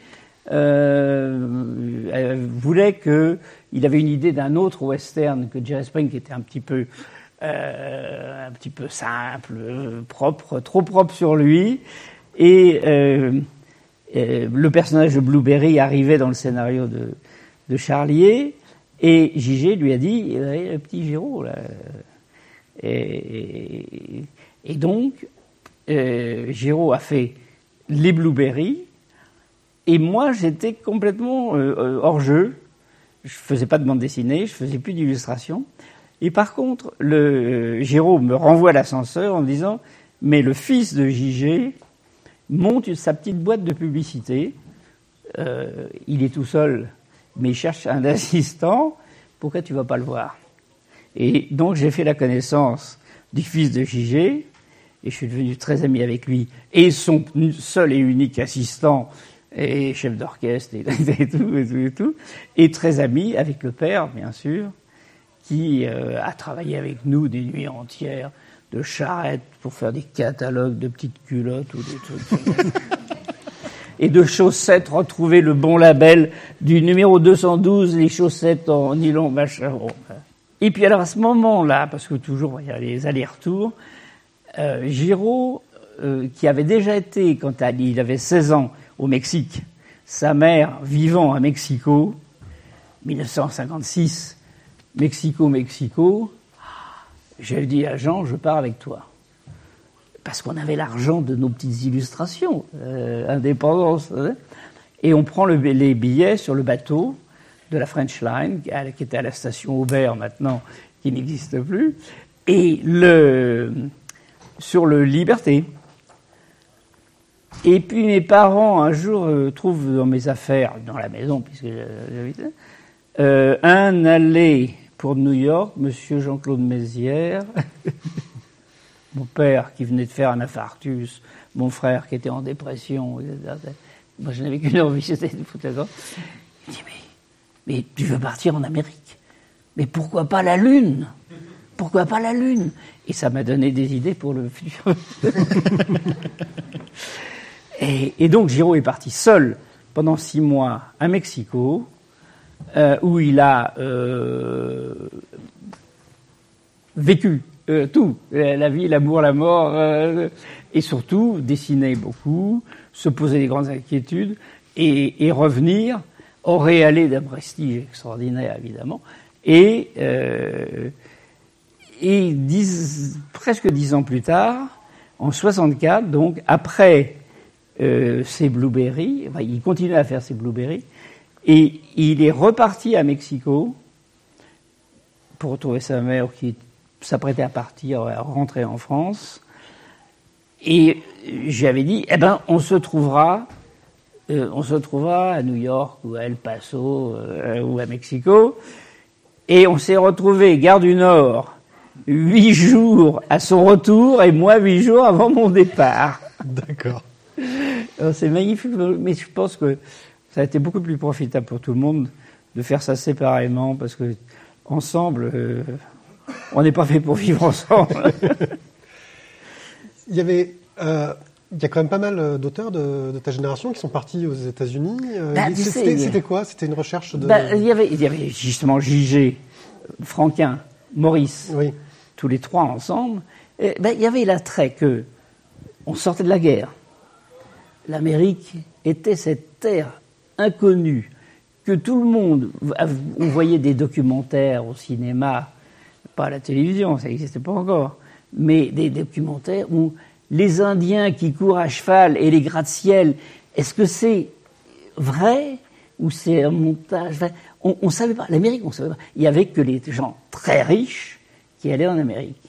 A: euh, euh, voulait que il avait une idée d'un autre western que Jerry Spring, qui était un petit peu simple, propre, trop propre sur lui. Et le personnage de Blueberry arrivait dans le scénario de, Charlier, et Gigé lui a dit Eh, le petit Giraud là. Et, donc, euh, a fait les Blueberry, et moi j'étais complètement euh, euh, hors jeu. Je faisais pas de bande dessinée, je faisais plus d'illustration. Et par contre, le euh, me renvoie à l'ascenseur en disant Mais le fils de JG monte sa petite boîte de publicité. Il est tout seul, mais il cherche un *laughs* assistant. Pourquoi tu vas pas le voir? Et donc j'ai fait la connaissance du fils de JG et je suis devenu très ami avec lui et son seul et unique assistant et chef d'orchestre et, *laughs* et tout et tout et tout et très ami avec le père bien sûr qui euh, a travaillé avec nous des nuits entières de charrettes pour faire des catalogues de petites culottes ou des trucs. *laughs* et de chaussettes, retrouver le bon label du numéro 212, les chaussettes en nylon, machin. Bon. Et puis alors à ce moment-là, parce que toujours il y a les allers-retours, euh, Giraud, euh, qui avait déjà été, quand il avait 16 ans, au Mexique, sa mère vivant à Mexico, 1956, Mexico, Mexico, j'ai dit à Jean, je pars avec toi. Parce qu'on avait l'argent de nos petites illustrations, euh, indépendance. hein. Et on prend le- les billets sur le bateau de la French Line, qui était à la station Aubert maintenant, qui n'existe plus, et le, sur le Liberté. Et puis mes parents, un jour, euh, trouvent dans mes affaires, dans la maison, puisque j'habitais, euh, un aller pour New York, monsieur Jean-Claude Mézières, *laughs* mon père qui venait de faire un infarctus, mon frère qui était en dépression, etc. Moi, je n'avais qu'une envie, *laughs* c'était de foutre la. Il dit, mais, mais tu veux partir en Amérique. Mais pourquoi pas la Lune? Pourquoi pas la Lune? Et ça m'a donné des idées pour le futur. *laughs* et, donc, Giraud est parti seul pendant six mois à Mexico, euh, où il a euh, vécu euh, tout, la, vie, l'amour, la mort, et surtout dessiner beaucoup, se poser des grandes inquiétudes et revenir auréalé d'un prestige extraordinaire évidemment, et, euh, presque dix ans plus tard, en 64, donc après euh, ses blueberries, enfin, il continue à faire ses blueberries, et il est reparti à Mexico pour retrouver sa mère qui s'apprêtait à partir, à rentrer en France. Et j'avais dit, eh ben, on se trouvera, euh, on se trouvera à New York ou à El Paso euh, ou à Mexico. Et on s'est retrouvé, gare du Nord, huit jours à son retour et moi huit jours avant mon départ. *laughs*
B: D'accord.
A: C'est magnifique, mais je pense que ça a été beaucoup plus profitable pour tout le monde de faire ça séparément parce que ensemble, euh, on n'est pas fait pour vivre ensemble. *laughs*
B: Il y avait, euh, il y a quand même pas mal euh, d'auteurs de, de ta génération qui sont partis aux États-Unis. Euh,
A: Bah,
B: C'était quoi? C'était une recherche de.
A: Bah, il, y avait, il y avait justement JG, Franquin, Maurice,
B: Oui.
A: tous les trois ensemble. Et, ben, il y avait l'attrait que on sortait de la guerre. L'Amérique était cette terre inconnue que tout le monde. On voyait des documentaires au cinéma, pas à la télévision, ça n'existait pas encore, mais des documentaires où les Indiens qui courent à cheval et les gratte-ciel, est-ce que c'est vrai ou c'est un montage On ne savait pas. L'Amérique, on savait pas. Il y avait que les gens très riches qui allaient en Amérique.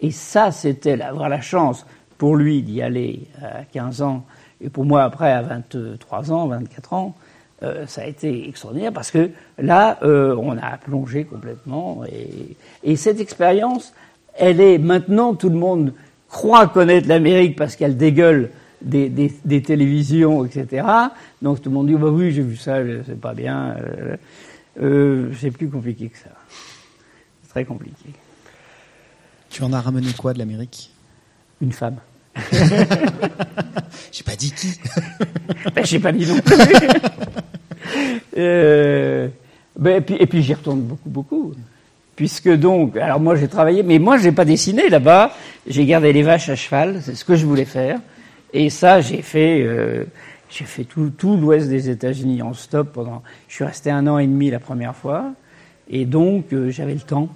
A: Et ça, c'était avoir la chance pour lui d'y aller à 15 ans, et pour moi après à 23 ans, 24 ans, euh, ça a été extraordinaire parce que là, euh, on a plongé complètement. Et cette expérience, elle est maintenant, tout le monde croit connaître l'Amérique parce qu'elle dégueule des, des, des, télévisions, etc. Donc tout le monde dit bah oui j'ai vu ça, c'est pas bien. Euh, euh, c'est plus compliqué que ça. C'est très compliqué.
C: Tu en as ramené quoi de l'Amérique?
A: Une femme. *laughs*
C: j'ai pas dit qui. *laughs*
A: ben, j'ai pas dit non. *laughs* euh, ben, et puis, et puis j'y retourne beaucoup, beaucoup. Puisque donc, alors moi j'ai travaillé, mais moi j'ai pas dessiné là-bas. J'ai gardé les vaches à cheval, c'est ce que je voulais faire. Et ça, j'ai fait, euh, j'ai fait tout, tout l'ouest des États-Unis en stop pendant. Je suis resté un an et demi la première fois, et donc euh, j'avais le temps,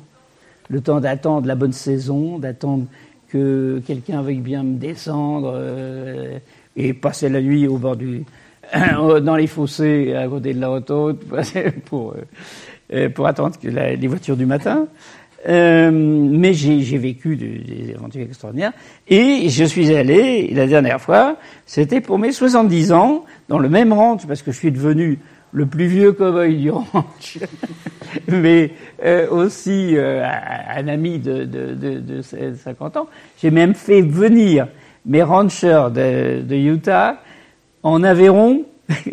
A: le temps d'attendre la bonne saison, d'attendre que quelqu'un veuille bien me descendre euh, et passer la nuit au bord du, *clears throat* dans les fossés à côté de la autoroute *laughs* pour euh, pour attendre que la, les voitures du matin. Euh, mais j'ai vécu des aventures extraordinaires. Et je suis allé, la dernière fois, c'était pour mes 70 ans, dans le même ranch, parce que je suis devenu le plus vieux cow-boy du ranch, *laughs* mais euh, aussi euh, un ami de, de, de, de 50 ans. J'ai même fait venir mes ranchers de, de Utah en Aveyron *laughs*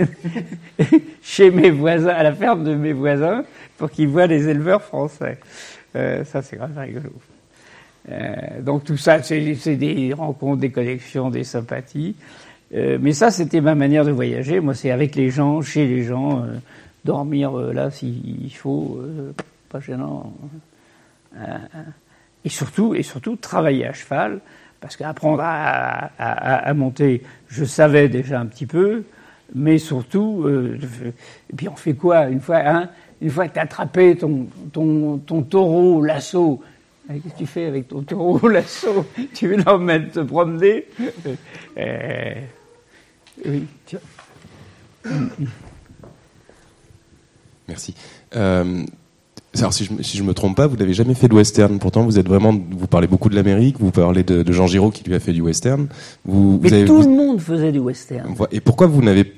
A: chez mes voisins, à la ferme de mes voisins, pour qu'ils voient les éleveurs français. Euh, ça, c'est grave rigolo. Euh, donc tout ça, c'est des rencontres, des connexions, des sympathies. Euh, mais ça, c'était ma manière de voyager. Moi, c'est avec les gens, chez les gens, euh, dormir euh, là s'il faut, euh, pas gênant. et surtout, et surtout, travailler à cheval, parce qu'apprendre à, à, à, monter, je savais déjà un petit peu, mais surtout, et puis on fait quoi une fois, hein, une fois que tu as attrapé ton, ton, ton taureau lasso, qu'est-ce que tu fais avec ton taureau *laughs* lasso Tu veux l'emmener te promener? *laughs* Euh, Oui. Tiens.
D: Merci. Euh, alors, si je, si je me trompe pas, vous n'avez jamais fait de western. Pourtant, vous êtes vraiment, vous parlez beaucoup de l'Amérique, vous parlez de, de, Jean Giraud qui lui a fait du western. Vous,
A: Mais
D: vous avez,
A: tout
D: vous,
A: le monde faisait du western.
D: Et pourquoi vous n'avez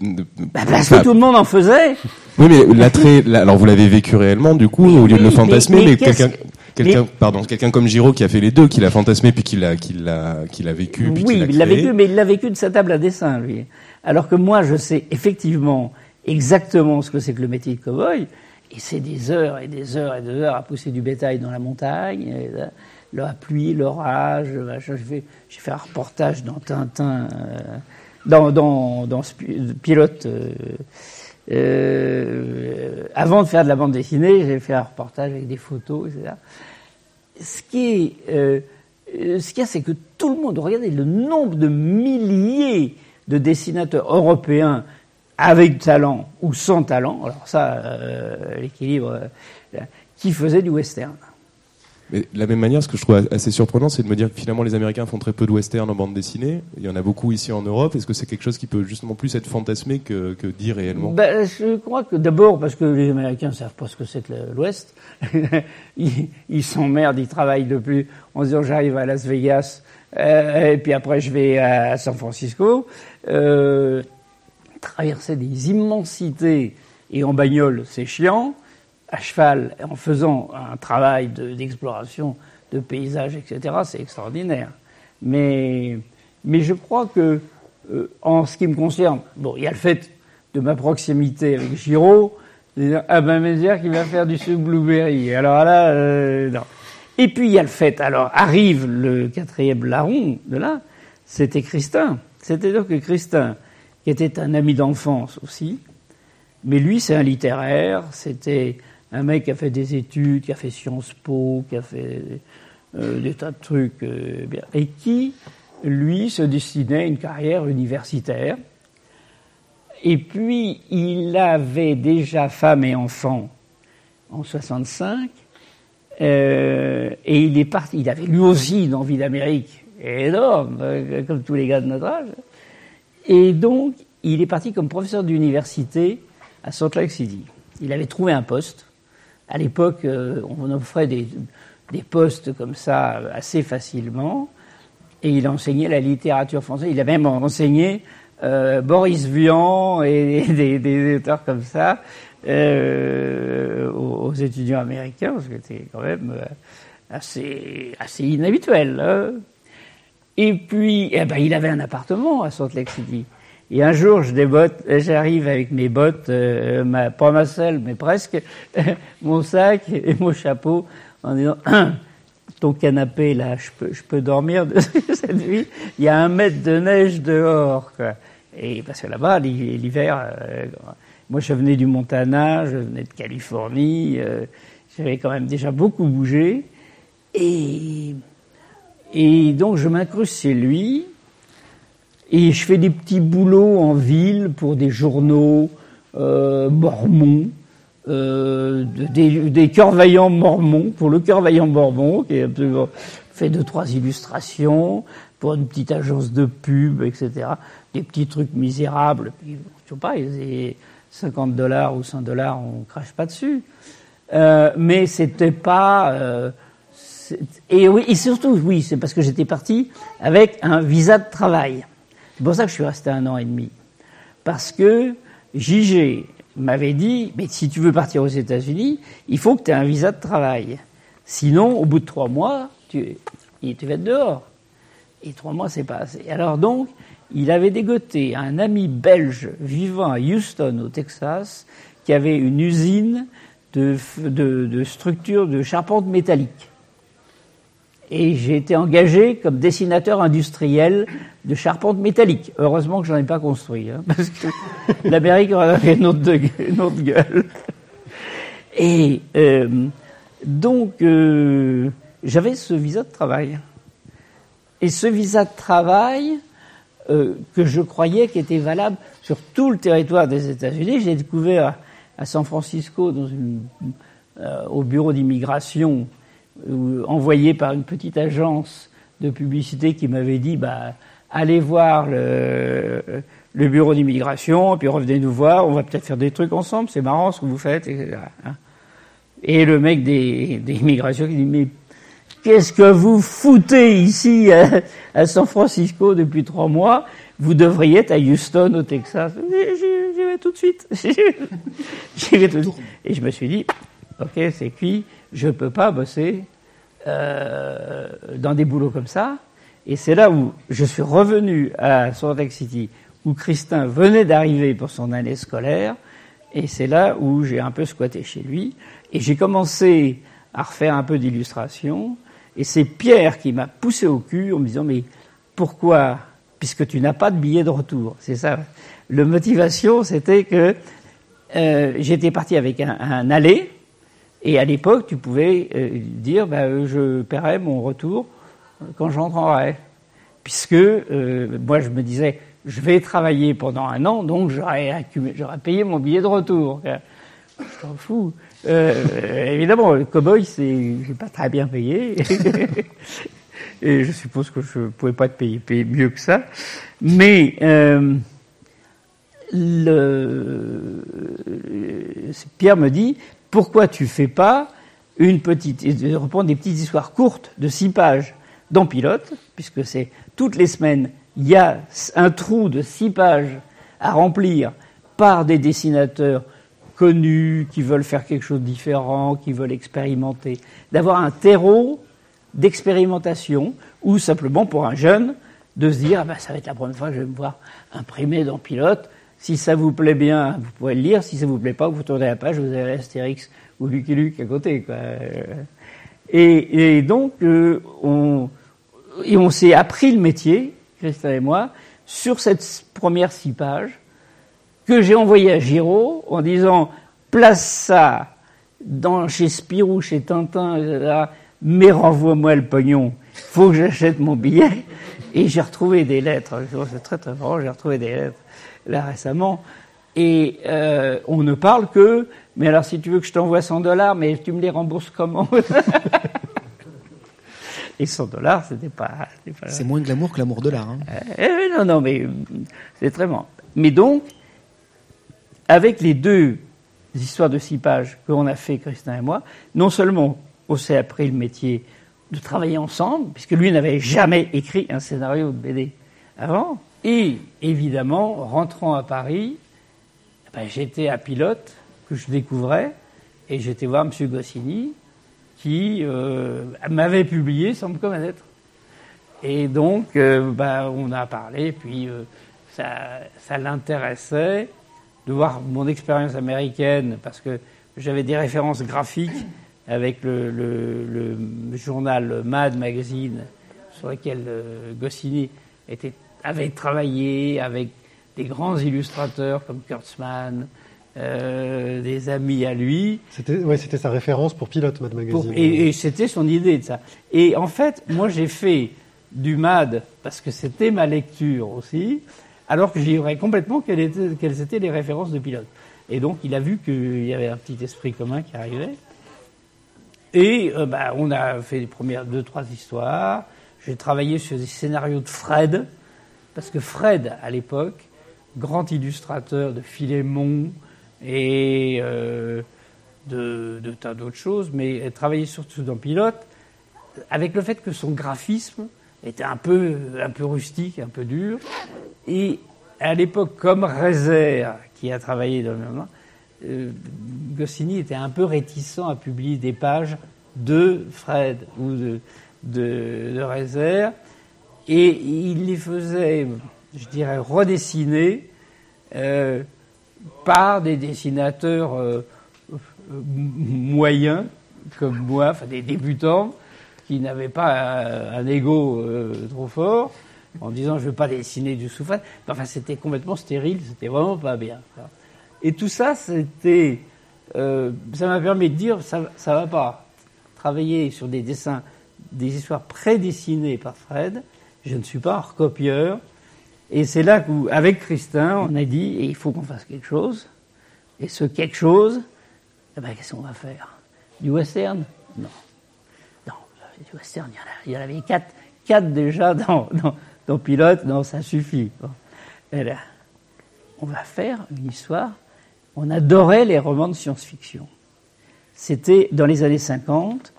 A: bah Parce que tout le monde en faisait.
D: Oui, mais l'attrait, alors vous l'avez vécu réellement, du coup,
A: Mais
D: au lieu de le fantasmer,
A: mais-
D: quelqu'un, quelqu'un, pardon, quelqu'un comme Giraud qui a fait les deux, qui l'a fantasmé puis qui l'a, qui l'a, qui l'a vécu, puis qui
A: Oui, il l'a vécu, mais il l'a vécu de sa table à dessin, lui. Alors que moi, je sais effectivement exactement ce que c'est que le métier de cow-boy, et c'est des heures et des heures et des heures à pousser du bétail dans la montagne, et la, pluie, l'orage. J'ai fait, un reportage dans Tintin, euh, dans, dans, dans pilote. euh, euh, avant de faire de la bande dessinée, j'ai fait un reportage avec des photos, etc ce qui est, ce qu'il y a, c'est que tout le monde, regardez le nombre de milliers de dessinateurs européens avec talent ou sans talent, alors ça, euh, l'équilibre, euh, qui faisaient du western.
D: Mais de la même manière, ce que je trouve assez surprenant, c'est de me dire que finalement les Américains font très peu de western en bande dessinée. Il y en a beaucoup ici en Europe. Est-ce que c'est quelque chose qui peut justement plus être fantasmé que, que dit réellement?
A: Ben, je crois que d'abord parce que les Américains savent pas ce que c'est que l'Ouest. *laughs* ils ils s'emmerdent, ils travaillent depuis en se disant j'arrive à Las Vegas euh, et puis après je vais à San Francisco. Euh, traverser des immensités et en bagnole, c'est chiant. À cheval, en faisant un travail de- d'exploration de, paysages, etc., c'est extraordinaire. Mais, mais je crois que, euh, en ce qui me concerne, bon, il y a le fait de ma proximité avec Giraud, de ah ben, qu'il va faire du sucre blueberry? Alors là, euh. Et puis il y a le fait, alors arrive le quatrième larron de là, c'était Christin. C'était donc que Christin, qui était un ami d'enfance aussi, mais lui c'est un littéraire, c'était un mec qui a fait des études, qui a fait Sciences Po, qui a fait euh, des tas de trucs, euh, et qui, lui, se destinait à une carrière universitaire. Et puis, il avait déjà femme et enfant en 65, euh, et il est parti. Il avait lui aussi une envie d'Amérique énorme, comme tous les gars de notre âge. Et donc, il est parti comme professeur d'université à Salt Lake City. Il avait trouvé un poste. À l'époque, euh, on offrait des, des postes comme ça assez facilement. Et il enseignait la littérature française. Il a même enseigné euh, Boris Vian et *laughs* des, des auteurs comme ça euh, aux, aux étudiants américains, ce qui était quand même euh, assez, assez inhabituel. hein. Et puis, eh ben, il avait un appartement à Salt Lake City. Et un jour, j'arrive avec mes bottes, euh, pas ma selle, mais presque, *laughs* mon sac et mon chapeau, en disant *coughs* ton canapé là, je peux, dormir *laughs* de cette nuit. Il y a un mètre de neige dehors. Et parce que là-bas, l'hiver, euh, moi je venais du Montana, je venais de Californie, euh, j'avais quand même déjà beaucoup bougé. Et, et donc je m'incruste chez lui, et je fais des petits boulots en ville pour des journaux euh, mormons, euh, des, des cœurs vaillants mormons, pour le cœur vaillant mormon, qui est absolument fait deux, trois illustrations, pour une petite agence de pub, etc. Des petits trucs misérables. Puis, je sais pas, 50 dollars ou 100 dollars, on crache pas dessus. Euh, mais c'était pas. Et oui, et surtout, oui, c'est parce que j'étais parti avec un visa de travail. C'est pour ça que je suis resté un an et demi. Parce que JG m'avait dit, mais si tu veux partir aux États-Unis, il faut que tu aies un visa de travail. Sinon, au bout de trois mois, tu, tu vas être dehors. Et trois mois, c'est pas assez. Alors donc, il avait dégoté un ami belge vivant à Houston, au Texas, qui avait une usine de, de, de structure de charpente métallique. Et j'ai été engagé comme dessinateur industriel de charpente métallique. Heureusement que je n'en ai pas construit, hein, *laughs* parce que l'Amérique aurait une autre, une autre gueule. Et euh, donc, euh, j'avais ce visa de travail. Et ce visa de travail, euh, que je croyais qu'il était valable sur tout le territoire des États-Unis, j'ai découvert à San Francisco, au bureau d'immigration, envoyé par une petite agence de publicité qui m'avait dit bah, allez voir le, le bureau d'immigration, puis revenez nous voir, on va peut-être faire des trucs ensemble, c'est marrant ce que vous faites, etc. Hein. Et le mec des, des immigrations qui dit mais qu'est-ce que vous foutez ici à, San Francisco depuis trois mois? Vous devriez être à Houston au Texas. J'y vais tout de suite. *laughs* J'y vais tout de suite. Et je me suis dit ok c'est cuit je ne peux pas bosser euh, dans des boulots comme ça. Et c'est là où je suis revenu à Salt Lake City, où Christin venait d'arriver pour son année scolaire, et c'est là où j'ai un peu squatté chez lui, et j'ai commencé à refaire un peu d'illustration, et c'est Pierre qui m'a poussé au cul en me disant, mais pourquoi Puisque tu n'as pas de billet de retour? C'est ça. Le motivation, c'était que euh, j'étais parti avec un, un aller, et à l'époque, tu pouvais euh, dire, bah, euh, je paierai mon retour euh, quand j'entrerai. Puisque moi, je me disais, je vais travailler pendant un an, donc j'aurais payé mon billet de retour. Je m'en fous. évidemment, le cow-boy, c'est, pas très bien payé. *laughs* Et je suppose que je ne pouvais pas te payer, mieux que ça. Mais Pierre me dit, pourquoi tu fais pas une petite, et reprendre des petites histoires courtes de six pages dans Pilote, puisque c'est toutes les semaines, il y a un trou de six pages à remplir par des dessinateurs connus, qui veulent faire quelque chose de différent, qui veulent expérimenter, d'avoir un terreau d'expérimentation, ou simplement pour un jeune, de se dire, ah ben, ça va être la première fois que je vais me voir imprimé dans Pilote, si ça vous plaît bien, vous pourrez le lire. Si ça vous plaît pas, vous tournez la page, vous avez Astérix ou Lucky Luke à côté. Quoi. Et, et donc, euh, on, s'est appris le métier, Christophe et moi, sur cette première six pages que j'ai envoyé à Giraud en disant place ça dans, chez Spirou, chez Tintin, etc., mais renvoie-moi le pognon. Faut que j'achète mon billet. Et j'ai retrouvé des lettres. C'est très très marrant. J'ai retrouvé des lettres là récemment. Et euh, on ne parle que, mais alors si tu veux que je t'envoie 100 dollars, mais tu me les rembourses comment? Et 100 dollars, c'était pas.
C: C'est moins glamour que l'amour de l'art. Hein.
A: Euh, non, non, mais c'est très bon. Mais donc, avec les deux histoires de six pages qu'on a fait, Christin et moi, non seulement on s'est appris le métier de travailler ensemble, puisque lui n'avait jamais écrit un scénario de BD avant, et évidemment, rentrant à Paris, ben, j'étais à Pilote, que je découvrais, et j'étais voir M. Goscinny, qui euh, m'avait publié sans me connaître. Et donc, euh, bah, on a parlé, puis euh, ça, l'intéressait de voir mon expérience américaine, parce que j'avais des références graphiques avec le, le, journal Mad Magazine, sur lequel Goscinny était, avait travaillé avec des grands illustrateurs comme Kurtzman, euh, des amis à lui.
B: C'était ouais, c'était sa référence pour Pilote Mad Magazine.
A: Pour- et et c'était son idée de ça. Et en fait, moi j'ai fait du MAD parce que c'était ma lecture aussi, alors que j'ignorais complètement quelles étaient, quelles étaient les références de pilote. Et donc il a vu qu'il y avait un petit esprit commun qui arrivait. Et euh, bah, on a fait les premières deux, trois histoires. J'ai travaillé sur des scénarios de Fred, parce que Fred, à l'époque, grand illustrateur de Philémon et euh, de, de tas d'autres choses, mais travaillait surtout dans Pilote, avec le fait que son graphisme était un peu, un peu rustique, un peu dur. Et à l'époque, comme Rezer, qui a travaillé dans le même euh, Goscinny était un peu réticent à publier des pages de Fred ou de, de, et il les faisait, je dirais, redessiner euh, par des dessinateurs euh, moyens, comme moi, enfin des débutants, qui n'avaient pas un, un ego euh, trop fort, en disant je ne veux pas dessiner du souffle. Enfin, c'était complètement stérile, c'était vraiment pas bien. Et tout ça, c'était, euh, ça m'a permis de dire ça, ça va pas. Travailler sur des dessins, des histoires prédessinées par Fred, je ne suis pas recopieur. Et c'est là qu'avec Christin, on a dit il faut qu'on fasse quelque chose. Et ce quelque chose, eh ben, qu'est-ce qu'on va faire? Du western? Non. Non, du western, il y en, avait quatre, déjà dans, dans, Pilote, non, ça suffit. Et là, on va faire une histoire. On adorait les romans de science-fiction. C'était dans les années 50,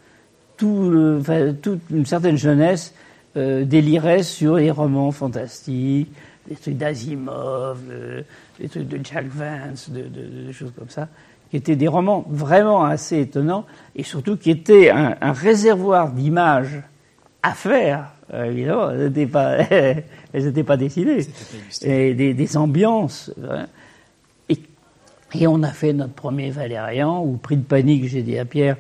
A: tout le- enfin, toute une certaine jeunesse euh, délirait sur les romans fantastiques, des trucs d'Asimov, euh, des trucs de Jack Vance, de, de- de choses comme ça, qui étaient des romans vraiment assez étonnants et surtout qui étaient un, un réservoir d'images à faire. Euh, évidemment, elles n'étaient pas, *laughs* elles n'étaient pas dessinées. Et des, des ambiances. hein. Et, et on a fait notre premier Valérian, ou prix de panique, j'ai dit à Pierre,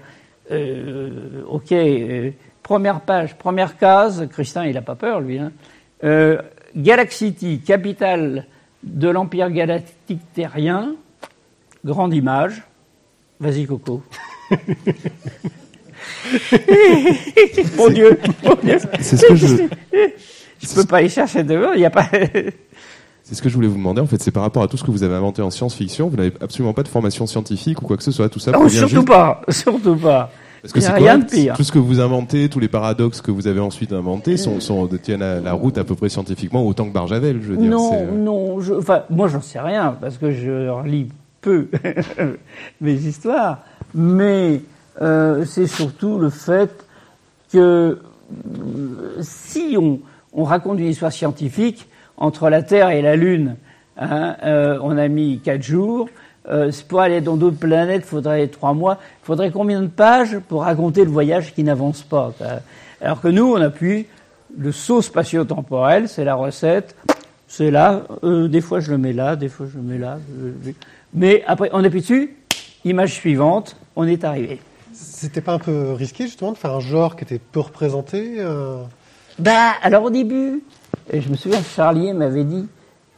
A: euh, ok, euh, première page, première case, Christin, il n'a pas peur, lui. Hein. Euh, Galaxity, capitale de l'Empire galactique terrien, grande image. Vas-y, Coco. mon *laughs* Dieu, mon Dieu.
D: C'est ce que je,
A: Je peux pas aller chercher dehors, il n'y a pas. *laughs*
D: c'est ce que je voulais vous demander. En fait, c'est par rapport à tout ce que vous avez inventé en science-fiction. Vous n'avez absolument pas de formation scientifique ou quoi que ce soit. Tout ça
A: Non,
D: provient
A: surtout
D: juste-
A: pas, surtout pas.
D: Parce que c'est
A: rien
D: correct.
A: de pire.
D: Tout ce que vous inventez, tous les paradoxes que vous avez ensuite inventés sont, sont tiennent à la route à peu près scientifiquement autant que Barjavel, je veux dire.
A: Non,
D: euh,
A: non, je, enfin, moi j'en sais rien parce que je relis peu *laughs* mes histoires, mais euh, c'est surtout le fait que euh, si on, on raconte une histoire scientifique entre la Terre et la Lune, hein, euh, on a mis quatre jours. Euh, pour aller dans d'autres planètes, il faudrait trois mois. Il faudrait combien de pages pour raconter le voyage qui n'avance pas quoi Alors que nous, on appuie le saut spatio-temporel, c'est la recette. C'est là, euh, des fois je le mets là, des fois je le mets là. je- je- Mais après, on appuie dessus, image suivante, on est arrivé.
B: C'était pas un peu risqué justement de faire un genre qui était peu représenté euh,
A: Bah, alors au début, je me souviens, Charlier m'avait dit,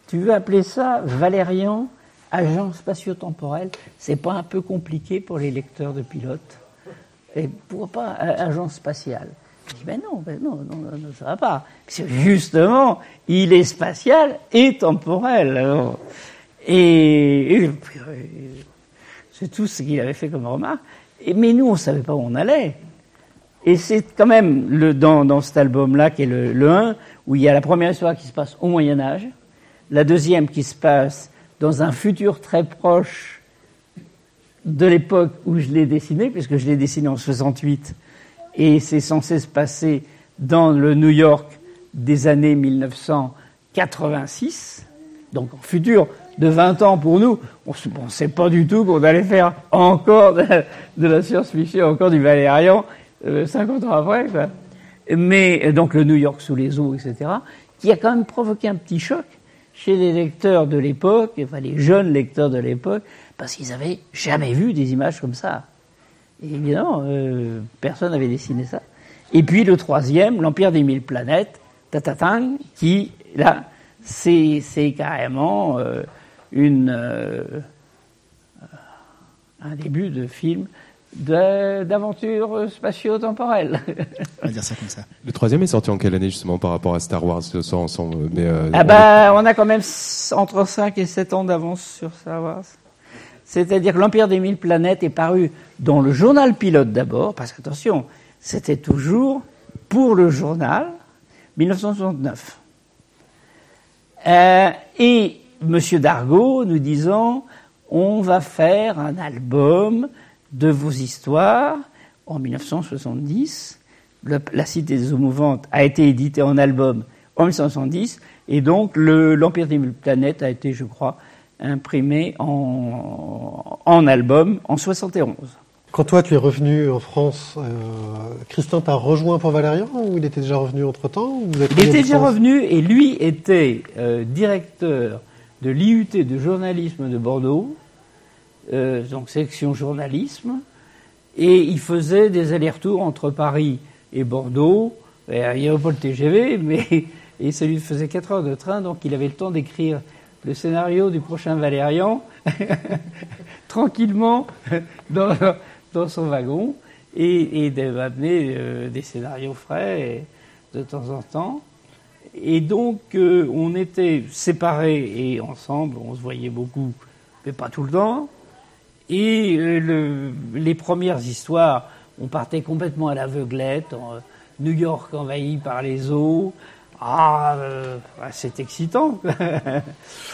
A: tu veux appeler ça Valérian, agent spatio-temporel C'est pas un peu compliqué pour les lecteurs de pilotes Et pourquoi pas agent spatial Je dis, ben non, ben non, non, ça va pas. Parce que justement, il est spatial et temporel. et- c'est tout ce qu'il avait fait comme remarque. Et, mais nous, on savait pas où on allait. Et c'est quand même le, dans, dans cet album-là, qui est le, le 1, où il y a la première histoire qui se passe au Moyen Âge, la deuxième qui se passe dans un futur très proche de l'époque où je l'ai dessiné, puisque je l'ai dessiné en 68, et c'est censé se passer dans le New York des années 1986, donc en futur de 20 ans pour nous. On ne pensait pas du tout qu'on allait faire encore de, la science-fiction, encore du Valérian, euh, 50 ans après. Mais donc le New York sous les eaux, etc., qui a quand même provoqué un petit choc chez les lecteurs de l'époque, enfin les jeunes lecteurs de l'époque, parce qu'ils avaient jamais vu des images comme ça. Et évidemment, euh, personne n'avait dessiné ça. Et puis le troisième, l'Empire des mille planètes, Tatatang, qui là, c'est carrément euh, une euh, un début de film d'aventure spatio-temporelle.
C: On va dire ça comme ça.
D: Le troisième est sorti en quelle année justement par rapport à Star Wars sans, sans, mais, euh,
A: Ah bah, on a quand même entre 5 et 7 ans d'avance sur Star Wars. C'est-à-dire que l'Empire des Mille Planètes est paru dans le journal pilote d'abord, parce que attention, c'était toujours pour le journal 1969. Euh, et Monsieur Dargaud nous disant, on va faire un album de vos histoires en 1970. Le- la Cité des eaux mouvantes a été éditée en album en 1970, et donc le- l'Empire des mille planètes a été, je crois, imprimé en, en album en 71.
B: Quand toi, tu es revenu en France, euh, Christin t'a rejoint pour Valérian ou il était déjà revenu ou vous êtes
A: Il était déjà revenu et lui était euh, directeur de l'IUT de journalisme de Bordeaux, euh, donc section journalisme, et il faisait des allers-retours entre Paris et Bordeaux. Il n'y avait pas le TGV, mais *laughs* et ça lui faisait 4 heures de train, donc il avait le temps d'écrire le scénario du prochain Valérian *laughs* tranquillement *laughs* dans, son wagon et, et d'amener euh, des scénarios frais de temps en temps. Et donc, euh, on était séparés et ensemble, on se voyait beaucoup, mais pas tout le temps. Et euh, le- les premières histoires, on partait complètement à l'aveuglette, euh, New York envahi par les eaux. Ah, euh, ah, c'est excitant. *laughs*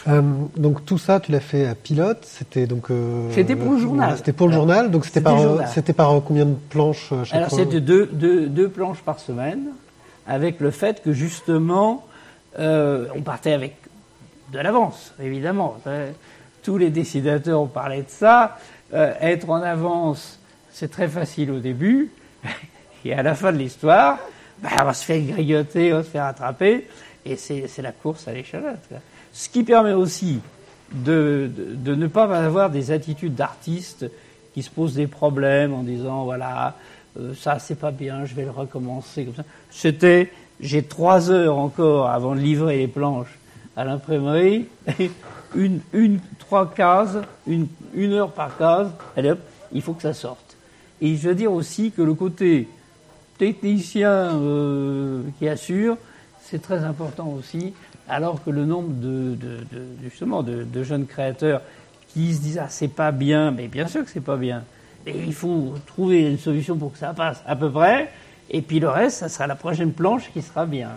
B: Euh, donc tout ça, tu l'as fait à pilote. C'était donc. euh,
A: C'était pour le journal.
B: C'était pour le journal. Donc c'était par. C'était combien de planches chaque
A: Alors c'était deux, deux, deux planches par semaine, avec le fait que justement, on partait avec de l'avance, évidemment. Tous les dessinateurs ont parlé de ça. Euh, être en avance, c'est très facile au début, *laughs* et à la fin de l'histoire, ben, on va se faire grignoter, on va se faire attraper, et c'est la course à l'échalote. Ce qui permet aussi de, de, de ne pas avoir des attitudes d'artistes qui se posent des problèmes en disant voilà euh, ça c'est pas bien, je vais le recommencer comme ça. C'était j'ai trois heures encore avant de livrer les planches à l'imprimerie, *laughs* une, une trois cases, une, heure par case, allez hop, il faut que ça sorte. Et je veux dire aussi que le côté technicien euh, qui assure, c'est très important aussi, alors que le nombre de, de, jeunes créateurs qui se disent ah c'est pas bien, mais bien sûr que c'est pas bien. Et il faut trouver une solution pour que ça passe à peu près, et puis le reste, ça sera la prochaine planche qui sera bien.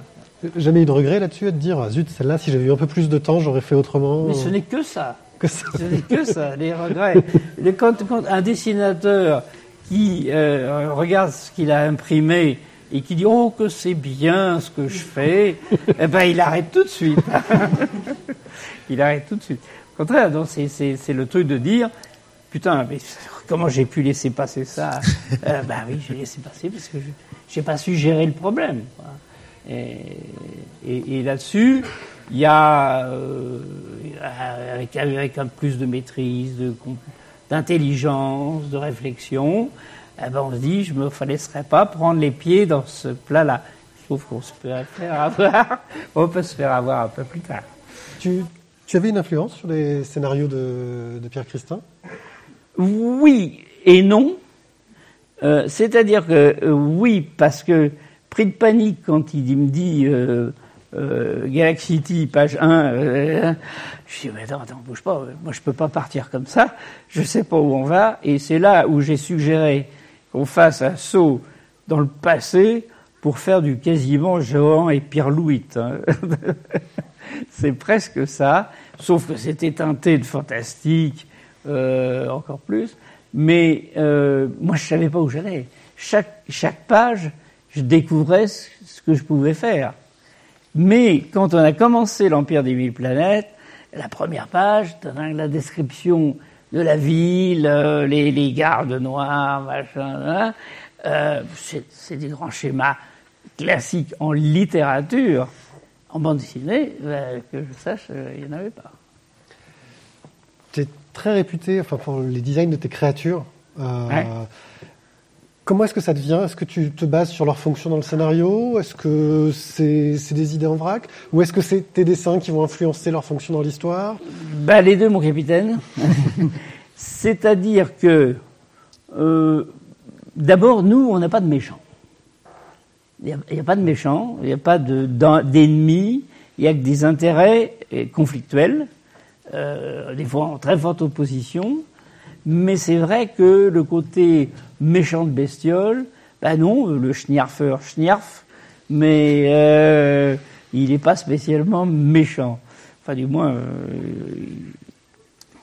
B: Jamais eu de regret là-dessus à te dire ah, zut celle-là si j'avais eu un peu plus de temps j'aurais fait autrement.
A: Mais ce n'est que ça. *laughs*
B: que ça.
A: Ce n'est que ça, les regrets. *laughs* Quand, quand un dessinateur qui euh, regarde ce qu'il a imprimé et qui dit oh que c'est bien ce que je fais, *laughs* eh ben il arrête tout de suite. il arrête tout de suite. Au contraire, donc, c'est, c'est, c'est le truc de dire putain mais comment j'ai pu laisser passer ça? Euh, Ben oui, j'ai laissé passer parce que je j'ai pas su gérer le problème. quoi. Et, et- et là-dessus, il y a, euh, avec, avec un plus de maîtrise, d'intelligence, de réflexion, eh ben on se dit, je me laisserais pas prendre les pieds dans ce plat-là. Je trouve qu'on se peut faire avoir, *laughs* on peut se faire avoir un peu plus tard.
B: Tu, tu avais une influence sur les scénarios de, de Pierre Christin?
A: Oui et non. Euh, C'est-à-dire que euh, oui, parce que pris de panique quand il me dit euh, euh, page 1, euh, je dis mais attends, attends, bouge pas, moi je peux pas partir comme ça, je sais pas où on va, et c'est là où j'ai suggéré qu'on fasse un saut dans le passé pour faire du quasiment Johan et Pierre Louis. hein. *laughs* c'est presque ça, sauf que c'était teinté de fantastique, euh, encore plus. Mais euh, moi, je savais pas où j'allais. Chaque page, je découvrais ce, que je pouvais faire. Mais quand on a commencé l'Empire des Mille Planètes, la première page, la description de la ville, euh, les, les gardes noirs, machin, hein, euh, c'est des grands schémas classique en littérature, en bande dessinée, ben, que je sache, euh, il n'y en avait pas.
B: Tu es très réputé enfin, pour les designs de tes créatures. Euh,
A: Ouais.
B: Comment est-ce que ça te vient Est-ce que tu te bases sur leur fonction dans le scénario? Est-ce que c'est des idées en vrac? Ou est-ce que c'est tes dessins qui vont influencer leur fonction dans l'histoire?
A: Bah, les deux, mon capitaine. *laughs* C'est-à-dire que, euh, d'abord, nous, on n'a pas de méchants. Il n'y a, a pas de méchants, il n'y a pas de- d'en- d'ennemis, il n'y a que des intérêts euh, conflictuels, euh, des fois en très forte opposition. Mais c'est vrai que le côté méchant de bestiole, bah non, le schnierfer schnierf, mais euh, il n'est pas spécialement méchant. Enfin, du moins, euh,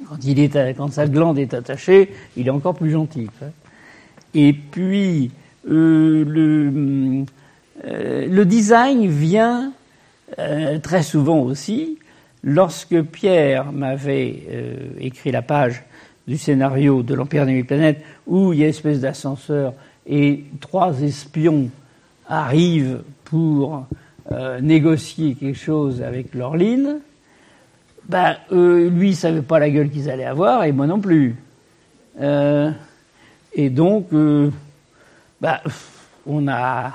A: quand, il est, quand sa glande est attachée, il est encore plus gentil. Et puis, euh, le, euh, design vient euh, très souvent aussi lorsque Pierre m'avait euh, écrit la page du scénario de l'Empire des Mille Planètes où il y a une espèce d'ascenseur et trois espions arrivent pour euh, négocier quelque chose avec Laureline, ben, lui, il savait pas la gueule qu'ils allaient avoir, et moi non plus. Euh, et donc, euh, bah, on, a,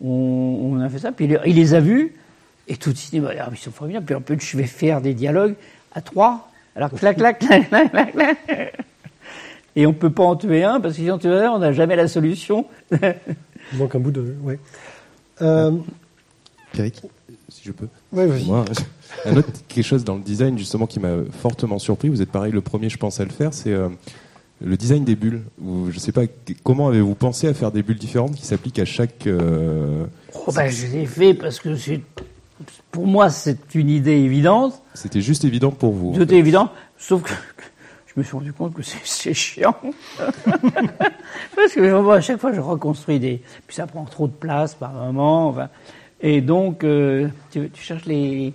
A: on, a fait ça, puis il, les a vus, et tout de suite, il dit, ah, mais ils sont formidables, puis en plus, je vais faire des dialogues à trois. Alors, clac, clac, clac, clac, clac, clac. Et on peut pas en tuer un, parce que si on tue un, on n'a jamais la solution.
B: Il manque un bout de. Ouais. Euh,
D: Pierrick, si je peux.
B: ouais, vas-y.
D: Moi, un autre quelque chose dans le design justement qui m'a fortement surpris. Vous êtes pareil, le premier, je pense à le faire, c'est euh, le design des bulles. Vous- je sais pas comment avez-vous pensé à faire des bulles différentes qui s'appliquent à chaque. euh,
A: Oh, ben, je l'ai fait parce que c'est, pour moi, c'est une idée évidente.
D: C'était juste évident pour vous. en
A: Tout
D: fait.
A: est évident, sauf que *laughs* je me suis rendu compte que c'est, chiant. *laughs* Parce que moi, à chaque fois, je reconstruis des. Puis ça prend trop de place par moment. enfin. Et donc, euh, tu, tu cherches les.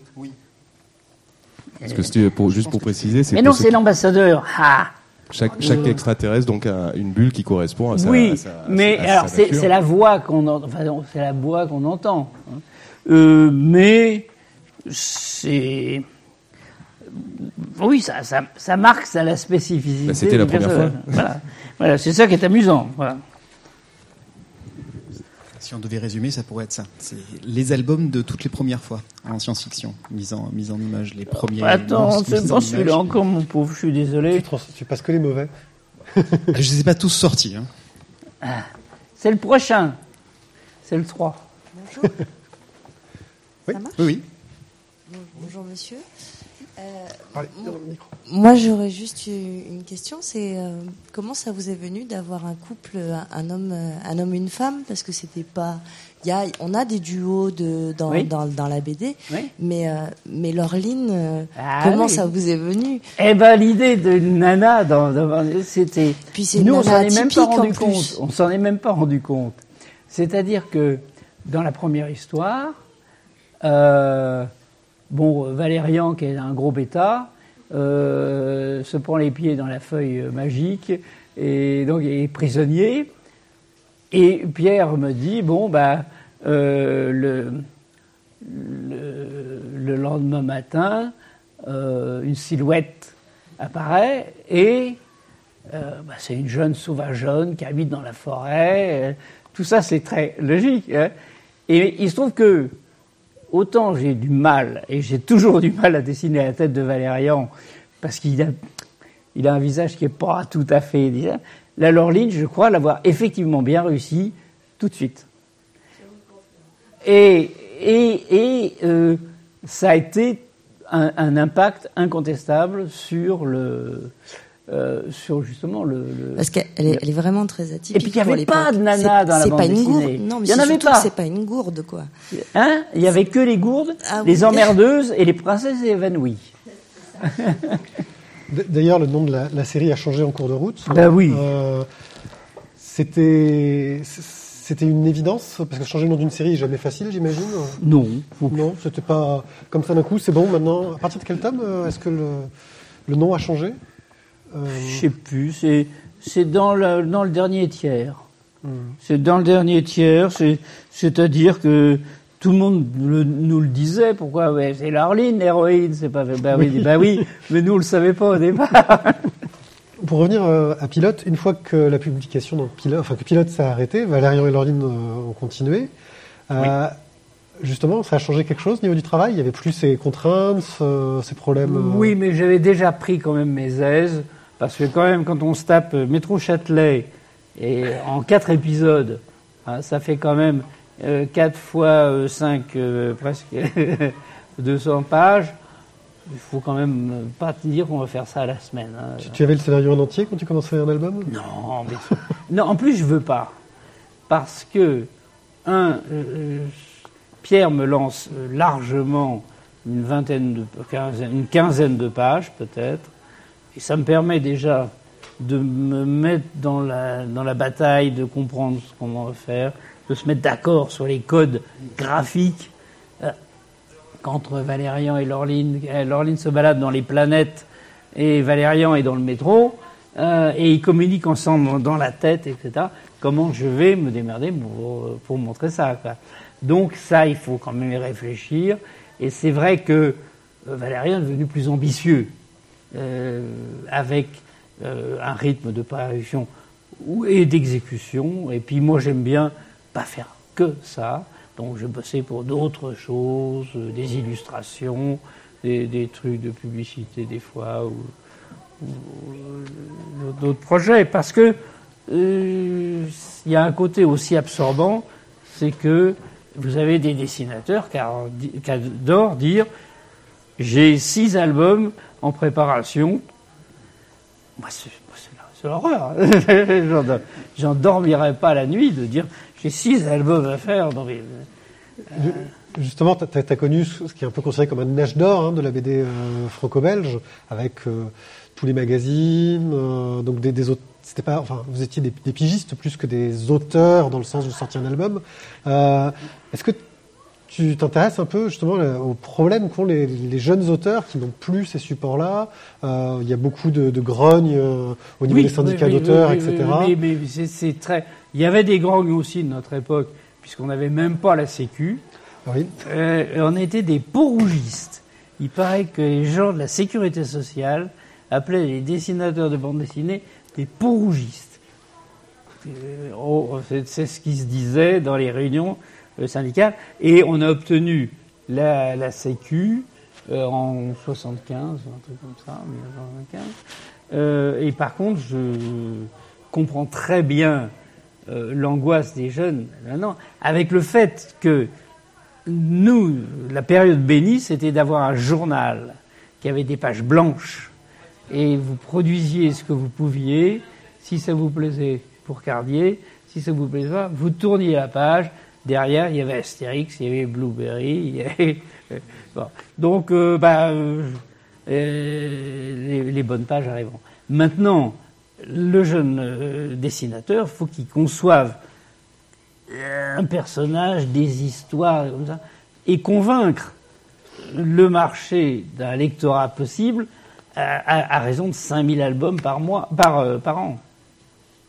D: Parce que c'était pour, juste pour préciser, c'est
A: Mais non,
D: ce-
A: c'est l'ambassadeur. Ah
D: chaque, chaque extraterrestre donc a une bulle qui correspond à sa.
A: Oui,
D: à sa- à
A: mais
D: sa- à sa
A: alors c'est, la voix qu'on entend. Enfin, la voix qu'on entend. hein. Euh, mais c'est. Oui, ça, ça, ça marque ça la spécificité.
D: Bah, c'était la première fois.
A: Voilà, voilà, c'est ça qui est amusant. Voilà.
C: Si on devait résumer, ça pourrait être ça. C'est les albums de toutes les premières fois en science-fiction, mis en, mis en image, les premiers.
A: Attends, c'est
C: en
A: celui-là encore, mon pauvre. Je suis désolé.
B: tu passes que les mauvais.
C: Je les ai pas tous sortis. Hein.
A: C'est le prochain. C'est le 3.
E: Bonjour.
B: Oui.
E: Ça marche
C: Oui, oui.
E: Bon- Bonjour monsieur. Euh,
B: Parlez dans le micro.
E: moi j'aurais juste une question, c'est euh, comment ça vous est venu d'avoir un couple, un, un homme, euh, un homme, une femme, parce que c'était pas, il y a, on a des duos de dans,
A: Oui.
E: dans, dans la BD,
A: Oui.
E: mais euh, mais Laureline, euh,
A: Ah
E: comment
A: oui.
E: ça vous est venu?
A: Eh ben, l'idée de Nana, dans, dans- c'était.
E: Puis c'est une
A: Nous, on s'en est même pas rendu
E: en
A: compte. On s'en est même pas rendu compte. C'est-à-dire que dans la première histoire, euh, bon, Valérian, qui est un gros bêta, euh, se prend les pieds dans la feuille magique et donc il est prisonnier. Et Pierre me dit bon bah euh, le, le, le lendemain matin, euh, une silhouette apparaît et bah, c'est une jeune sauvageonne qui habite dans la forêt. tout ça, c'est très logique. hein. Et il se que autant j'ai du mal, et j'ai toujours du mal à dessiner la tête de Valérian, parce qu'il a, il a un visage qui n'est pas tout à fait... La Laureline, je crois l'avoir effectivement bien réussi tout de suite. Et, et, et euh, ça a été un impact incontestable sur le, euh, sur justement le. le-
E: Parce qu'elle est, elle est vraiment très atypique.
A: Et puis, il y
E: pour
A: avait pas de nana dans la
E: c'est
A: bande
E: pas une
A: dessinée.
E: gourde. Non, mais
A: Il y en avait
E: surtout
A: pas.
E: c'est pas une gourde, quoi.
A: Hein? Il y avait que les gourdes,
E: Ah
A: les
E: oui.
A: emmerdeuses et les princesses évanouies. *laughs*
B: D'ailleurs, le nom de la, la série a changé en cours de route.
A: Bah oui.
B: Euh, c'était c'était une évidence parce que changer le nom d'une série est jamais facile, j'imagine.
A: Non.
B: Non, c'était pas comme ça d'un coup. C'est bon maintenant. À partir de quel tome euh, est-ce que le, le nom a changé? Euh,
A: Je sais plus. C'est c'est dans le dans le dernier tiers. C'est dans le dernier tiers, c'est, c'est-à-dire que tout le monde le- nous le disait. Pourquoi ouais, C'est l'Arline, l'héroïne, c'est pas. Bah oui, bah oui, *laughs* mais nous on le savait pas au départ. *laughs*
B: Pour revenir euh, à Pilote, une fois que la publication dans Pilote, enfin que Pilote s'est arrêté, Valérian et Laureline euh, ont continué. Euh, Justement, ça a changé quelque chose au niveau du travail? Il y avait plus ces contraintes, ce- ces problèmes euh,
A: Oui, mais j'avais déjà pris quand même mes aises, parce que quand même, quand on se tape euh, Métro Châtelet, et en quatre épisodes, hein, ça fait quand même euh, 4 fois euh, 5, *laughs* presque *laughs* 200 pages. Il faut quand même euh, pas te dire qu'on va faire ça à la semaine. hein.
B: Tu, tu avais le scénario en entier quand tu commençais un album
A: Non, mais *laughs* non, en plus je veux pas, parce que un, euh, Pierre me lance euh, largement une vingtaine de, une quinzaine de pages peut-être, et ça me permet déjà de me mettre dans la dans la bataille, de comprendre ce qu'on va faire, de se mettre d'accord sur les codes graphiques. Euh, Quand Valérian et Laureline, euh, Laureline se balade dans les planètes et Valérian est dans le métro, euh, et ils communiquent ensemble dans la tête, etc. Comment je vais me démerder pour, pour montrer ça. Donc ça, il faut quand même y réfléchir. Et c'est vrai que euh, Valérian est devenu plus ambitieux, avec euh, un rythme de parution et d'exécution. Et puis moi, j'aime bien pas faire que ça. Donc je bossais pour d'autres choses, euh, des illustrations, des, des trucs de publicité des fois, ou, euh, d'autres projets. Parce que euh, il y a un côté aussi absorbant, c'est que vous avez des dessinateurs qui adorent dire j'ai six albums en préparation. Moi, c'est l'horreur. *laughs* J'en do- J'en dormirais pas la nuit de dire j'ai six albums à faire. Non, mais,
B: Justement, tu as, connu ce qui est un peu considéré comme un âge d'or hein, de la BD euh, franco-belge, avec euh, tous les magazines, euh, donc des, des aut- C'était pas, enfin, vous étiez des, pigistes plus que des auteurs dans le sens vous sortiez un album. Euh, Est-ce que tu t'intéresses un peu justement là, aux problèmes qu'ont les, les jeunes auteurs qui n'ont plus ces supports-là Euh, Il y a beaucoup de, de grognes euh, au niveau
A: Oui,
B: des syndicats
A: oui,
B: d'auteurs,
A: oui,
B: etc.
A: oui, mais c'est- très. Il y avait des grognes aussi de notre époque, puisqu'on n'avait même pas la Sécu.
B: Oui.
A: Euh, on était des peaux-rougistes. Il paraît que les gens de la sécurité sociale appelaient les dessinateurs de bande dessinée des peaux-rougistes. Euh, oh, c'est ce qui se disait dans les réunions syndicales. Et on a obtenu la, la Sécu euh, en 75, un truc comme ça, 1975. Euh, et par contre, je comprends très bien euh, l'angoisse des jeunes maintenant, avec le fait que nous, la période bénie, c'était d'avoir un journal qui avait des pages blanches et vous produisiez ce que vous pouviez. Si ça vous plaisait pour Cardier, si ça vous plaisait pas, vous tourniez la page. Derrière, il y avait Astérix, il y avait Blueberry, il y avait... Bon. Donc, euh, bah, euh, euh, les, bonnes pages arriveront. Maintenant, le jeune euh, dessinateur, faut qu'il conçoive un personnage, des histoires comme ça, et convaincre le marché d'un lectorat possible à, raison de 5000 albums par mois, par, euh, par an.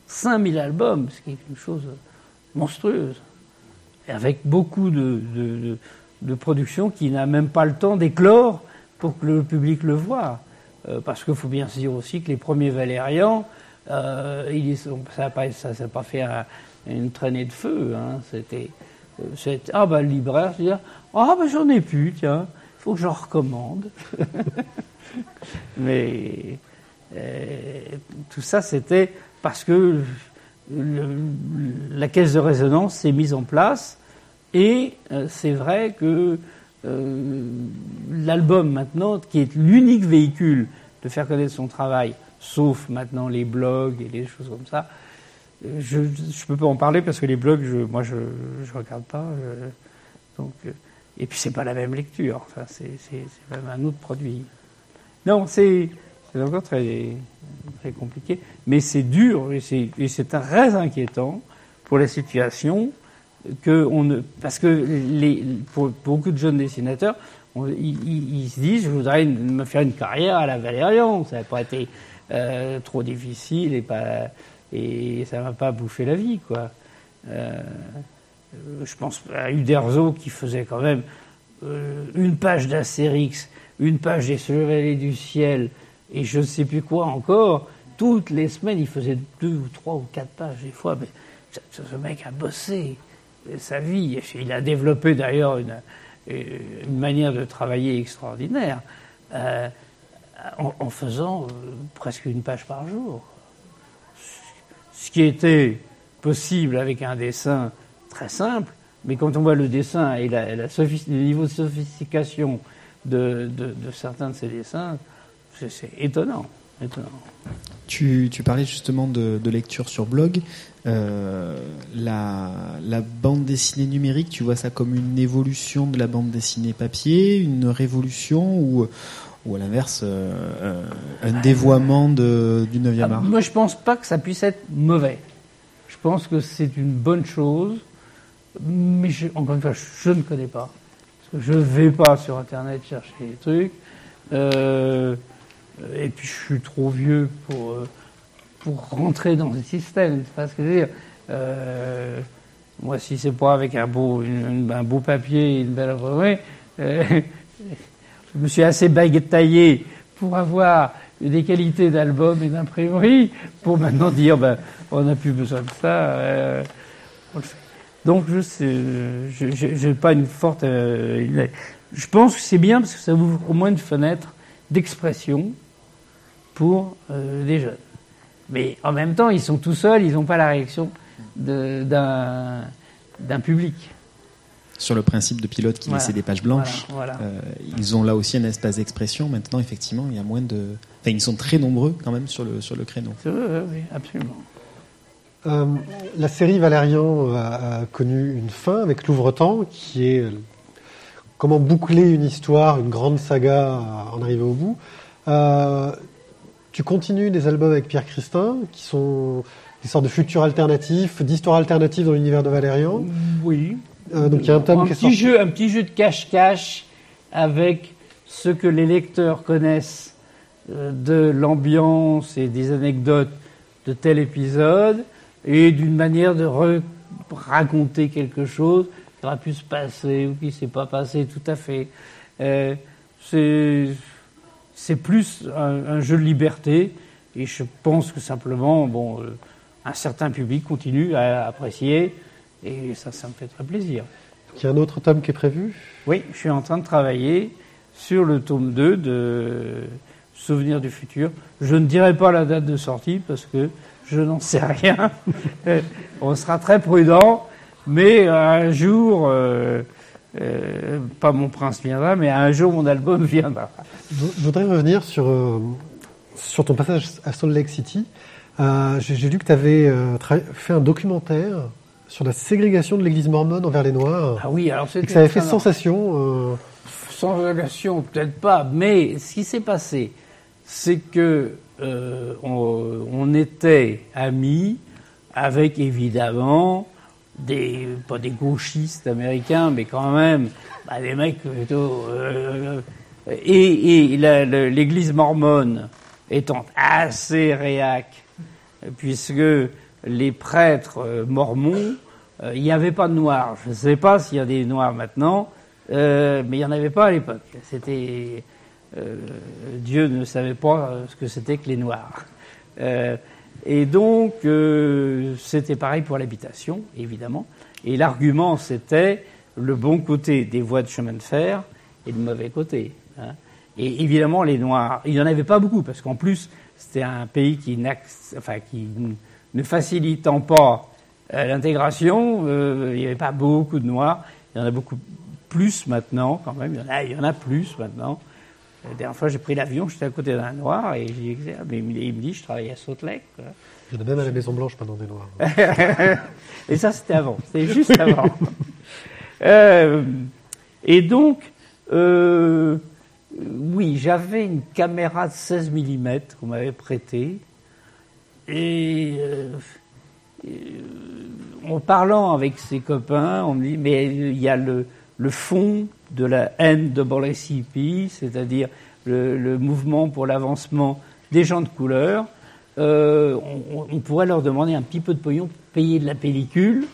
A: 5000 albums, ce qui est une chose monstrueuse. Avec beaucoup de, de, de- production qui n'a même pas le temps d'éclore pour que le public le voit. Euh, parce qu'il faut bien se dire aussi que les premiers Valérians, euh, ça n'a pas, pas fait un- une traînée de feu. Hein. C'était, euh, ah bah le libraire, se dire, ah bah j'en ai plus, tiens, faut que j'en recommande. *laughs* Mais euh, tout ça, c'était parce que la caisse de résonance s'est mise en place et euh, c'est vrai que euh, l'album maintenant, qui est l'unique véhicule de faire connaître son travail, sauf maintenant les blogs et les choses comme ça, euh, je ne peux pas en parler parce que les blogs, moi, je ne regarde pas. donc, et puis, c'est pas la même lecture. Enfin, c'est même un autre produit. Non, c'est c'est encore très, très compliqué. Mais c'est dur et c'est très inquiétant pour la situation que on ne, parce que pour beaucoup de jeunes dessinateurs, ils, se disent je voudrais me faire une carrière à la Valérian, ça n'a pas été euh, trop difficile et pas et ça m'a pas bouffé la vie quoi. Euh, je pense à Uderzo qui faisait quand même une page d'Astérix, une page des Chevaliers du Ciel, et je ne sais plus quoi encore. Toutes les semaines, il faisait deux ou trois ou quatre pages des fois. Mais ce mec a bossé sa vie. Il a développé d'ailleurs une, une, manière de travailler extraordinaire euh, en, faisant euh, presque une page par jour. Ce qui était possible avec un dessin très simple, mais quand on voit le dessin et la, le niveau de sophistication de, de certains de ces dessins, c'est étonnant.
C: Tu, tu, parlais justement de, lecture sur blog. Euh, la, bande dessinée numérique, tu vois ça comme une évolution de la bande dessinée papier, une révolution ou, ou à l'inverse, euh, euh, un dévoiement de, du 9e ah, art?
A: Moi, je pense pas que ça puisse être mauvais. Je pense que c'est une bonne chose, mais encore une fois, je, ne connais pas. Parce que je ne vais pas sur Internet chercher des trucs. Et puis je suis trop vieux pour, euh, pour rentrer dans le système. C'est pas ce que je veux dire. Euh, moi, si c'est pas avec un beau, un beau papier et une belle euh, *laughs* je me suis assez taillé pour avoir des qualités d'album et d'imprimerie pour maintenant dire ben, on n'a plus besoin de ça. Donc je je n'ai pas une forte. je pense que c'est bien parce que ça ouvre au moins une fenêtre d'expression pour euh, les jeunes. Mais en même temps, ils sont tout seuls, ils n'ont pas la réaction d'un public.
C: Sur le principe de pilote qui laissait des pages blanches, euh, ils ont là aussi un espace d'expression. Maintenant, effectivement, il y a moins de. Enfin, ils sont très nombreux quand même sur le, sur le créneau.
A: Oui, absolument.
B: Euh, la série Valérian a, connu une fin avec l'ouvre-temps, qui est comment boucler une histoire, une grande saga, en arriver au bout. Tu continues des albums avec Pierre Christin, qui sont des sortes de futurs alternatifs, d'histoires alternatives dans l'univers de Valérian.
A: Oui.
B: Euh, donc il y a un thème qui
A: petit jeu, Un petit jeu de cache-cache avec ce que les lecteurs connaissent euh, de l'ambiance et des anecdotes de tel épisode et d'une manière de raconter quelque chose qui aurait pu se passer ou qui ne s'est pas passé tout à fait. Euh, c'est c'est plus un, jeu de liberté. Et je pense que simplement, bon, euh, un certain public continue à apprécier. Et ça, ça me fait très plaisir.
B: Il y a un autre tome qui est prévu?
A: Oui, je suis en train de travailler sur le tome 2 de Souvenirs du futur. Je ne dirai pas la date de sortie parce que je n'en sais rien. *laughs* On sera très prudent, mais un jour, euh, euh, pas mon prince viendra, mais un jour mon album *laughs* viendra.
B: Je voudrais revenir sur, euh, sur ton passage à Salt Lake City. Euh, J'ai lu que tu avais fait un documentaire sur la ségrégation de l'église mormone envers les Noirs.
A: Ah oui, alors
B: c'était. Ça avait fait sensation.
A: Sensation, peut-être pas, mais ce qui s'est passé, c'est que on, on, était amis avec évidemment pas des gauchistes américains, mais quand même, bah, des mecs plutôt. Euh, et, et l'église mormone étant assez réac, puisque les prêtres euh, mormons, euh, il n'y avait pas de noirs. Je ne sais pas s'il y a des noirs maintenant, mais il n'y en avait pas à l'époque. C'était. Dieu ne savait pas ce que c'était que les noirs. Et donc, euh, c'était pareil pour l'habitation, évidemment. Et l'argument, c'était le bon côté des voies de chemin de fer et le mauvais côté. Hein. Et évidemment, les Noirs, il n'y en avait pas beaucoup, parce qu'en plus, c'était un pays qui, ne facilitant pas euh, l'intégration, euh, il n'y avait pas beaucoup de Noirs. Il y en a beaucoup plus maintenant, quand même. Il y en a plus maintenant. La dernière fois, j'ai pris l'avion, j'étais à côté d'un noir et j'ai dit, mais il me dit, je travaille à Salt Lake.
B: Il y en a même à la Maison Blanche pendant des noirs. *laughs*
A: et ça, c'était avant. C'était juste avant. *laughs* euh, et donc, euh, oui, j'avais une caméra de 16 mm qu'on m'avait prêtée. Et euh, en parlant avec ses copains, on me dit, mais il y a le, le fond de la NAACP, c'est-à-dire le, mouvement pour l'avancement des gens de couleur, euh, on, pourrait leur demander un petit peu de pognon pour payer de la pellicule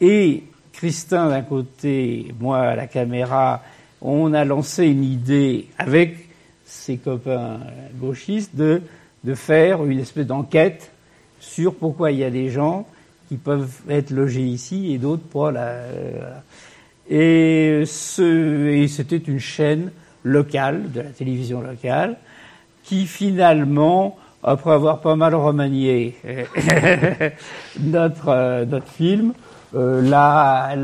A: Et Christin d'un côté, moi à la caméra, on a lancé une idée avec ses copains gauchistes de, de faire une espèce d'enquête sur pourquoi il y a des gens qui peuvent être logés ici et d'autres pas là. Et, c'était une chaîne locale, de la télévision locale, qui finalement, après avoir pas mal remanié *laughs* notre, euh, notre film, euh, l'a,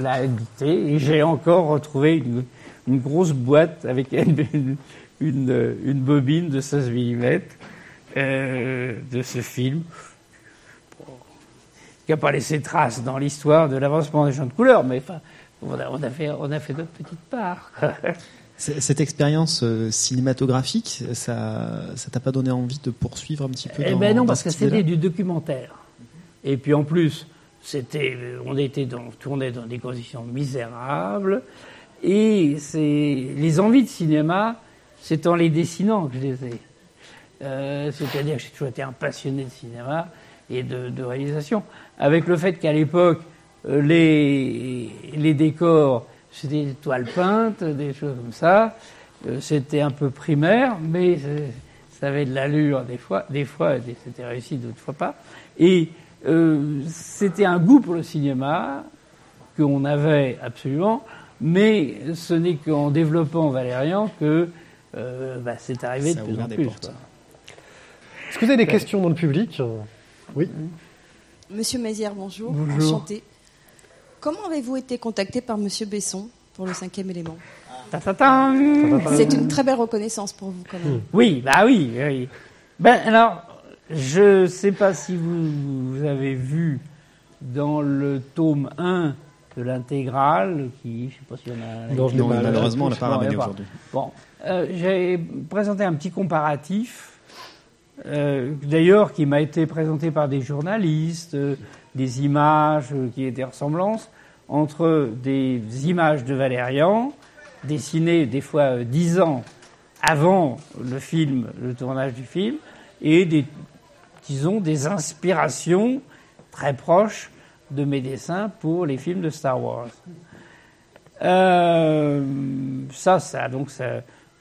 A: l'a, édité et j'ai encore retrouvé une, grosse boîte avec *laughs* une, une, bobine de 16 mm euh, de ce film qui n'a pas laissé trace dans l'histoire de l'avancement des gens de couleur, mais enfin, on a, on a fait, on a fait notre petite part. *laughs*
C: Cette expérience euh, cinématographique, ça, ça t'a pas donné envie de poursuivre un petit peu
A: Eh ben non, parce que c'était du documentaire. Et puis en plus, c'était, on était dans, on tournait dans des conditions misérables. Et c'est les envies de cinéma, c'est en les dessinant que je les ai. Euh, c'est-à-dire que j'ai toujours été un passionné de cinéma et de, de réalisation. Avec le fait qu'à l'époque, les, les décors, c'était des toiles peintes, des choses comme ça. Euh, c'était un peu primaire, mais euh, ça avait de l'allure des fois. Des fois, c'était réussi, d'autres fois pas. Et euh, c'était un goût pour le cinéma qu'on avait absolument, mais ce n'est qu'en développant Valérian que euh, bah, c'est arrivé
C: Ça
A: de plus en plus.
B: Est-ce que vous avez des questions dans le public? Oui.
F: Monsieur Mézières, bonjour.
A: Bonjour.
F: Enchanté. Comment avez-vous été contacté par Monsieur Besson pour le cinquième élément C'est une très belle reconnaissance pour vous, quand même.
A: Oui, bah oui, oui. Ben alors, je sais pas si vous, vous avez vu dans le tome 1 de l'intégrale, qui, je sais pas s'il y en a.
B: Non,
C: Non,
B: mal.
C: malheureusement, on l'a pas ramené aujourd'hui.
A: Bon, euh, j'ai présenté un petit comparatif, euh, d'ailleurs qui m'a été présenté par des journalistes, euh, des images qui étaient ressemblances entre des images de Valérian, dessinées des fois euh, dix ans avant le film, le tournage du film, et des, disons, des inspirations très proches de mes dessins pour les films de Star Wars. Euh, ça, ça, donc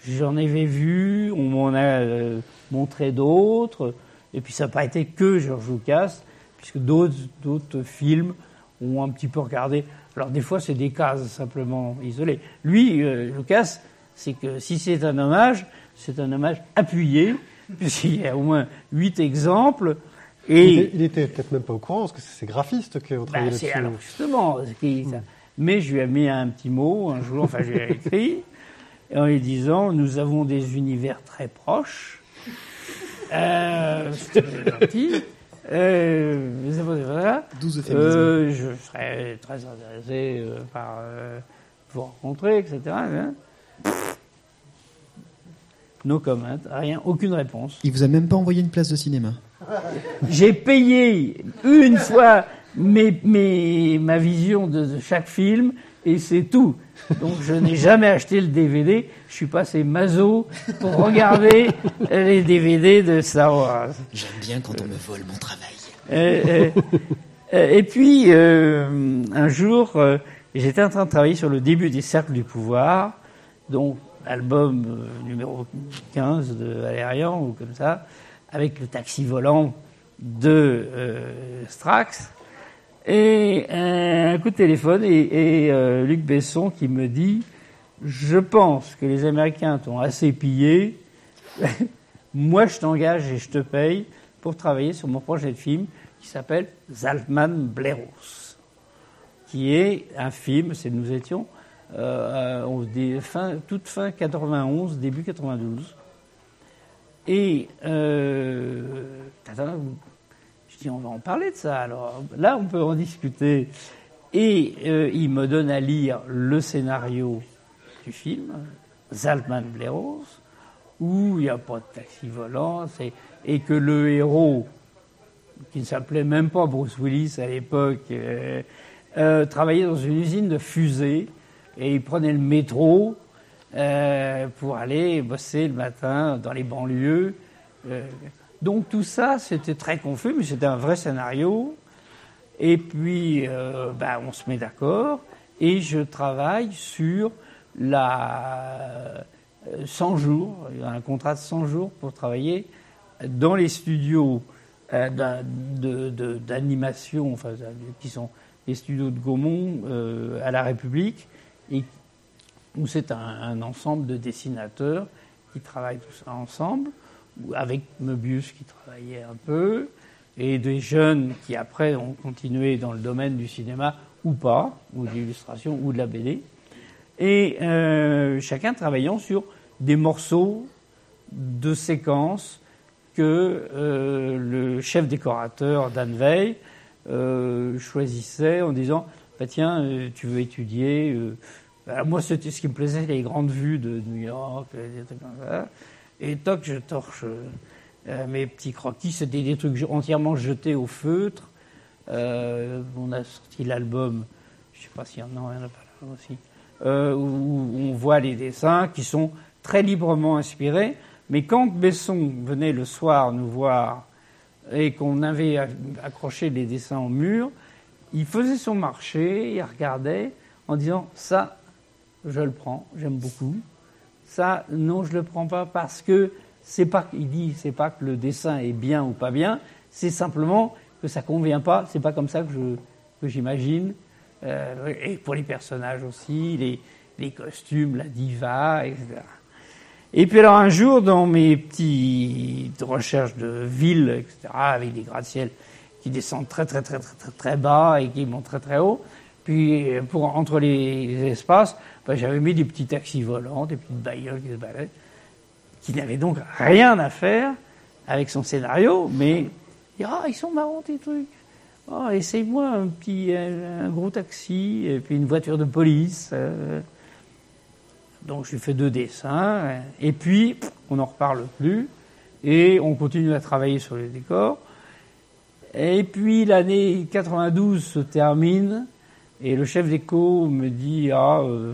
A: j'en avais vu, on m'en a euh, montré d'autres, et puis ça n'a pas été que George Lucas, puisque d'autres, films ont un petit peu regardé. Alors des fois, c'est des cases simplement isolées. Lui, euh, Lucas, c'est que si c'est un hommage, c'est un hommage appuyé, *laughs* puisqu'il y a au moins huit exemples.
B: Il
A: Et
B: était- il était peut-être même pas au courant, parce que c'est ces graphistes qui ont
A: bah,
B: travaillé
A: c'est
B: là-dessus.
A: alors justement. ce qui- ça- Mais je lui ai mis un petit mot un jour, enfin je lui ai écrit, en lui disant nous avons des univers très proches. Euh, c'était gentil. Euh, mais c'est pas- voilà.
C: 12 euphémismes.
A: Euh, je serais très intéressé euh, par euh, vous rencontrer, etc. hein. No comment, rien, aucune réponse.
C: Il vous a même pas envoyé une place de cinéma.
A: J'ai payé une fois mes, mes- ma vision de, de chaque film et c'est tout. Donc je n'ai jamais acheté le DVD. Je suis passé maso pour regarder les DVD de Star Wars.
C: J'aime bien quand on me vole mon travail.
A: Euh, euh, euh, et puis, euh, un jour, euh, j'étais en train de travailler sur le début des Cercles du Pouvoir, donc album euh, numéro 15 de Valérian, ou comme ça, avec le taxi volant de Strax. Et euh, un coup de téléphone, et, euh, Luc Besson qui me dit Je pense que les Américains t'ont assez pillé. *laughs* Moi, je t'engage et je te paye pour travailler sur mon projet de film qui s'appelle Zaltman Bleros, qui est un film, c'est nous étions euh, toute fin 91, début 92. Et je dis on va en parler de ça. Alors là, on peut en discuter. Et euh, il me donne à lire le scénario du film, Zaltman Bleros, où il n'y a pas de taxi volant, et que le héros, qui ne s'appelait même pas Bruce Willis à l'époque, euh, euh, travaillait dans une usine de fusées et il prenait le métro pour aller bosser le matin dans les banlieues. Donc tout ça, c'était très confus, mais c'était un vrai scénario. Et puis, euh, bah, on se met d'accord et je travaille sur la 100 euh, jours, un contrat de 100 jours pour travailler dans les studios euh, d'animation, enfin, qui sont les studios de Gaumont à la République, où c'est un, un, ensemble de dessinateurs qui travaillent tous ensemble, avec Möbius qui travaillait un peu, et des jeunes qui après ont continué dans le domaine du cinéma ou pas, ou de l'illustration ou de la BD, et euh, chacun travaillant sur des morceaux de séquences que euh, le chef décorateur Dan Veil euh, choisissait en disant bah, tiens, tu veux étudier. Bah, moi, ce qui me plaisait, les grandes vues de New York, des trucs comme ça. Et toc, je torche euh, mes petits croquis. C'était des trucs entièrement jetés au feutre. on a sorti l'album, je ne sais pas s'il y en a, il y en a pas là aussi, où on voit les dessins qui sont très librement inspirés. Mais quand Besson venait le soir nous voir et qu'on avait accroché les dessins au mur, il faisait son marché, il regardait en disant ça, je le prends, j'aime beaucoup. Ça, non, je le prends pas parce que c'est pas, il dit, c'est pas que le dessin est bien ou pas bien, c'est simplement que ça convient pas. C'est pas comme ça que je que j'imagine. Euh, et pour les personnages aussi, les, les costumes, la diva, etc. Et puis alors un jour, dans mes petites recherches de villes, etc., avec des gratte-ciel qui descendent très très très très très très bas et qui montent très très haut, puis pour entre les espaces, j'avais mis des petits taxis volants, des petites bagnoles qui se qui n'avaient donc rien à faire avec son scénario, mais ah ils sont marrants tes trucs. Oh, essaye-moi un petit un, gros taxi et puis une voiture de police. Euh, donc je lui fais deux dessins, et puis on n'en reparle plus, et on continue à travailler sur les décors. Et puis l'année 92 se termine, et le chef d'éco me dit Ah, euh,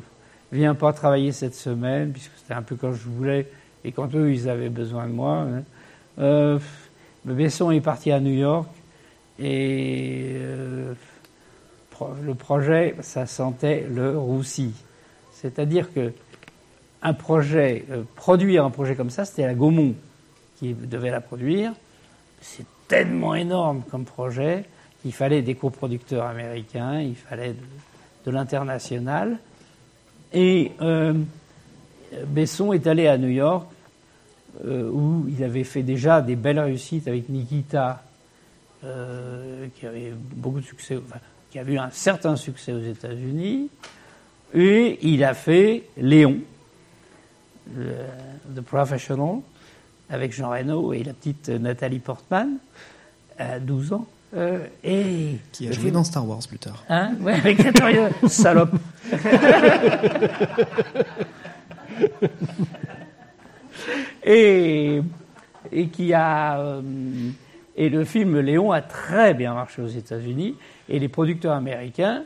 A: viens pas travailler cette semaine, puisque c'était un peu quand je voulais, et quand eux ils avaient besoin de moi. Hein. Euh, Besson est parti à New York, et euh, le projet, ça sentait le roussi. C'est-à-dire que un projet, euh, produire un projet comme ça, c'était la Gaumont qui devait la produire. C'est tellement énorme comme projet qu'il fallait des coproducteurs américains, il fallait de, l'international. Et euh, Besson est allé à New York, euh, où il avait fait déjà des belles réussites avec Nikita, qui avait beaucoup de succès, qui a eu un certain succès aux États-Unis. Et il a fait Léon, The Professional, avec Jean Reno et la petite Nathalie Portman, à 12 ans. Euh, et
C: qui a joué dans Star Wars plus tard.
A: Hein ouais, avec salope. *laughs* et, et qui a euh, et le film Léon a très bien marché aux États-Unis et les producteurs américains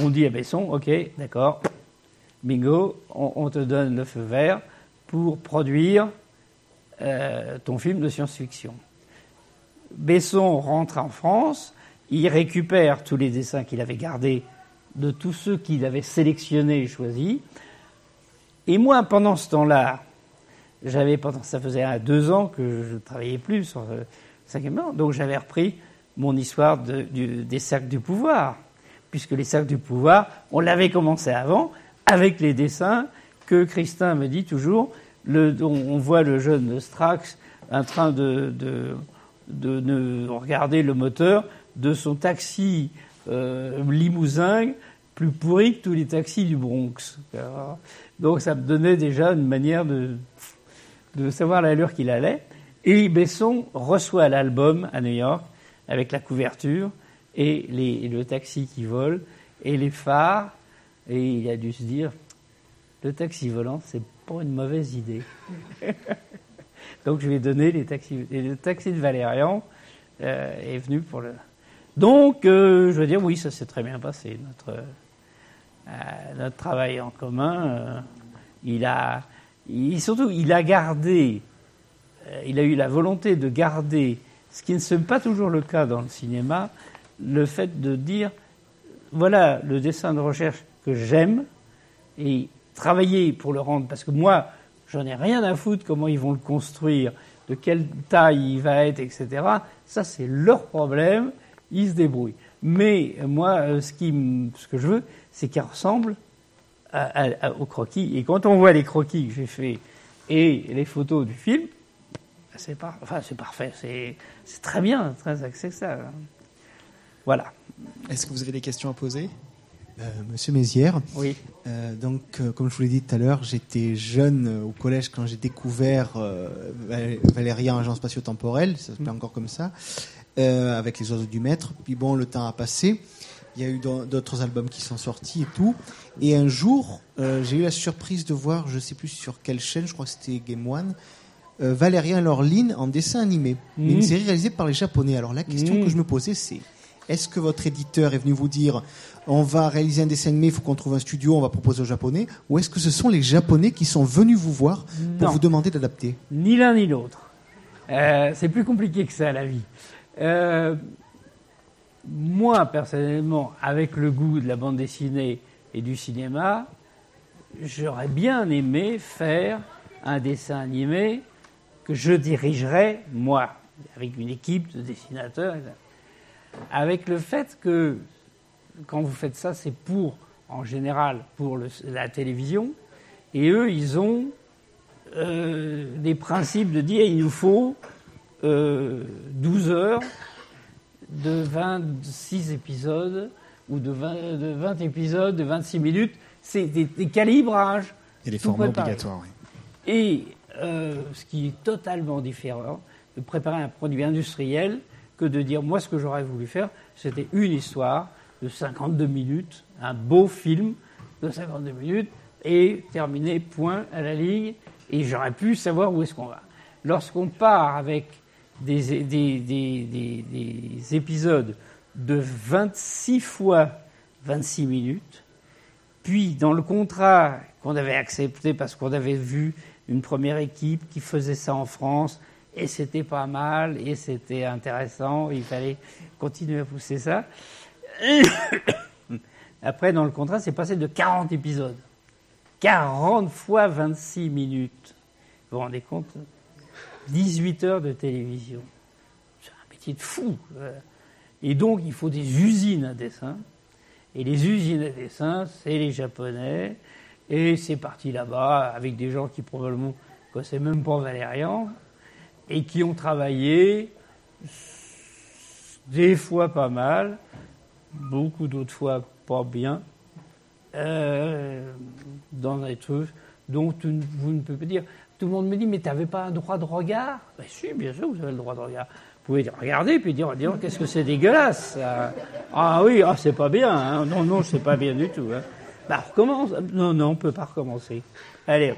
A: ont dit à Besson, ok, d'accord, bingo, on, on te donne le feu vert pour produire euh, ton film de science-fiction. Besson rentre en France, il récupère tous les dessins qu'il avait gardés de tous ceux qu'il avait sélectionnés et choisis. Et moi, pendant ce temps-là, j'avais pendant ça faisait un, deux ans que je ne travaillais plus sur le cinquième an, donc j'avais repris mon histoire des cercles du pouvoir, puisque les cercles du pouvoir, on l'avait commencé avant avec les dessins que Christin me dit toujours, le, on, voit le jeune Strax en train de, de, regarder le moteur de son taxi euh, limousin plus pourri que tous les taxis du Bronx. Donc ça me donnait déjà une manière de, de savoir l'allure qu'il allait. Et Besson reçoit l'album à New York avec la couverture et, les, et le taxi qui vole et les phares. Et il a dû se dire, le taxi volant, c'est pas une mauvaise idée. *laughs* Donc je lui ai donné les taxis. Et le taxi de Valérian euh, est venu pour le. Donc, euh, je veux dire, oui, ça s'est très bien passé, notre, euh, notre travail en commun. Il a. Il, surtout, il a gardé. Il a eu la volonté de garder, ce qui ne serait pas toujours le cas dans le cinéma, le fait de dire, voilà le dessin de recherche que j'aime, et travailler pour le rendre, parce que moi, j'en ai rien à foutre comment ils vont le construire, de quelle taille il va être, etc. Ça, c'est leur problème, ils se débrouillent. Mais moi, euh, ce, qui, ce que je veux, c'est qu'il ressemble aux croquis. Et quand on voit les croquis que j'ai faits et les photos du film, c'est enfin, parfait, c'est très bien, très ça. Voilà.
C: Est-ce que vous avez des questions à poser?
G: euh, Monsieur Mézières.
A: Oui.
G: Euh, donc, euh, comme je vous l'ai dit tout à l'heure, j'étais jeune au collège quand j'ai découvert Valérien Agent spatio-temporel, ça s'appelle mm. encore comme ça, avec les oiseaux du maître. Puis bon, le temps a passé. Il y a eu d'autres albums qui sont sortis et tout. Et un jour, j'ai eu la surprise de voir, je sais plus sur quelle chaîne, je crois que c'était Game One, Valérien Lorline en dessin animé. Une mm. série réalisée par les Japonais. Alors la question mm. que je me posais, c'est est-ce que votre éditeur est venu vous dire on va réaliser un dessin animé, il faut qu'on trouve un studio, on va proposer aux Japonais Ou est-ce que ce sont les Japonais qui sont venus vous voir pour vous demander d'adapter?
A: Ni l'un ni l'autre. Euh, c'est plus compliqué que ça, la vie. Euh, moi, personnellement, avec le goût de la bande dessinée et du cinéma, j'aurais bien aimé faire un dessin animé que je dirigerais, moi, avec une équipe de dessinateurs avec le fait que quand vous faites ça, c'est pour, en général, pour la télévision, et eux, ils ont euh, des principes de dire il nous faut 12 euh, heures de 26 épisodes ou de 20, épisodes de 26 minutes. C'est des, calibrages.
C: Et des formats obligatoires, oui.
A: Et euh, ce qui est totalement différent de préparer un produit industriel que de dire moi ce que j'aurais voulu faire, c'était une histoire de 52 minutes, un beau film de 52 minutes, et terminer point à la ligne, et j'aurais pu savoir où est-ce qu'on va. Lorsqu'on part avec des, des, des, des, épisodes de 26 fois 26 minutes, puis dans le contrat qu'on avait accepté parce qu'on avait vu une première équipe qui faisait ça en France, et c'était pas mal, et c'était intéressant, il fallait continuer à pousser ça. *coughs* Après, dans le contrat, c'est passé de 40 épisodes. 40 fois 26 minutes. Vous vous rendez compte? 18 heures de télévision. C'est un métier de fou. Et donc, il faut des usines à dessin. Et les usines à dessin, c'est les Japonais. Et c'est parti là-bas avec des gens qui probablement ne connaissaient même pas Valérian et qui ont travaillé des fois pas mal, beaucoup d'autres fois pas bien, euh, dans des trucs dont vous ne pouvez pas dire. Tout le monde me dit, mais tu n'avais pas un droit de regard? Ben, Si, bien sûr, vous avez le droit de regard. Vous pouvez regarder puis dire, dire qu'est-ce que c'est dégueulasse. Ah oui, ah, c'est pas bien. Hein. Non, non, c'est pas bien du tout. Hein. Bah, recommence. Non, non, on peut pas recommencer. Allez.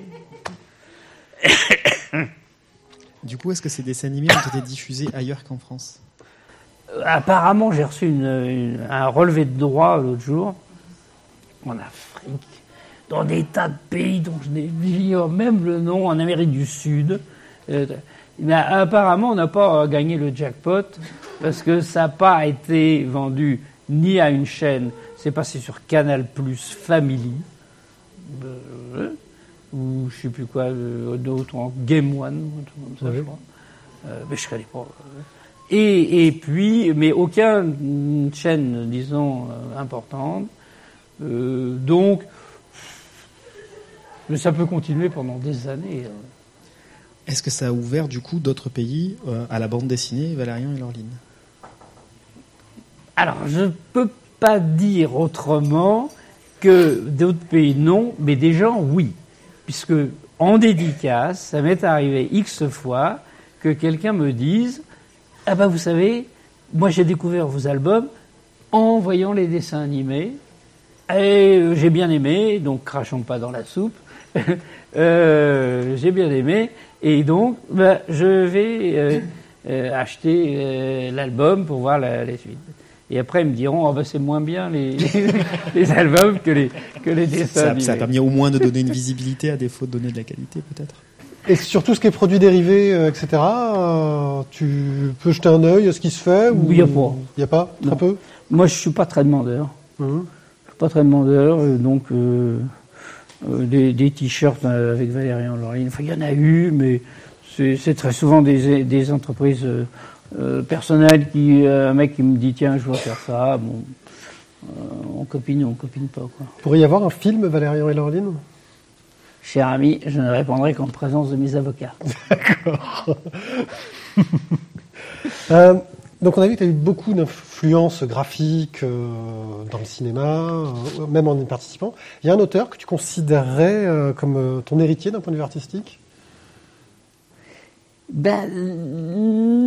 C: Du coup, est-ce que ces dessins animés ont été diffusés ailleurs qu'en France?
A: Apparemment, j'ai reçu un relevé de droit l'autre jour, en Afrique, dans des tas de pays dont je n'ai même le nom, en Amérique du Sud. Euh, apparemment, on n'a pas gagné le jackpot parce que ça n'a pas été vendu ni à une chaîne, c'est passé sur Canal Plus Family. Euh, ou je sais plus quoi, euh, d'autres, en Game One, comme ça, je crois. Euh, mais je connais pas. Et, et, puis, mais aucune chaîne, disons, euh, importante. donc, mais ça peut continuer pendant des années.
C: Est-ce que ça a ouvert du coup d'autres pays à la bande dessinée, Valérian et Laureline?
A: Alors, je ne peux pas dire autrement que d'autres pays non, mais des gens oui puisque en dédicace, ça m'est arrivé X fois que quelqu'un me dise Ah ben vous savez, moi j'ai découvert vos albums en voyant les dessins animés, et euh, j'ai bien aimé, donc crachons pas dans la soupe, *laughs* euh, j'ai bien aimé, et donc ben, je vais euh, acheter l'album pour voir la, la suite. Et après, ils me diront, oh, bah, c'est moins bien *laughs* les, les, albums que les, que les dessins.
C: Ça, ça, a permis au moins de donner une visibilité à défaut de donner de la qualité, peut-être
B: Et sur tout ce qui est produits dérivés, euh, etc., euh, tu peux jeter un œil à ce qui se fait ou
A: Il y a pas.
B: Il n'y a pas Très
A: Non.
B: peu
A: Moi, je suis pas très demandeur.
B: Mhm.
A: Je suis pas très demandeur, euh, donc euh, euh, des, des t-shirts euh, avec Valérian Lorline. Enfin, il y en a eu, mais c'est c'est très souvent des, des entreprises euh, euh, personnelles qui, euh, un mec qui me dit tiens, je veux faire ça. Bon, euh, on copine, ou on copine pas quoi.
B: Pourrait y avoir un film Valérian et Laureline
A: Cher ami, je ne répondrai qu'en présence de mes avocats. *laughs*
B: Euh, donc on a vu que tu as eu beaucoup d'influences graphiques euh, dans le cinéma, euh, même en y participant. Il y a un auteur que tu considérerais euh, comme euh, ton héritier d'un point de vue artistique?
A: Ben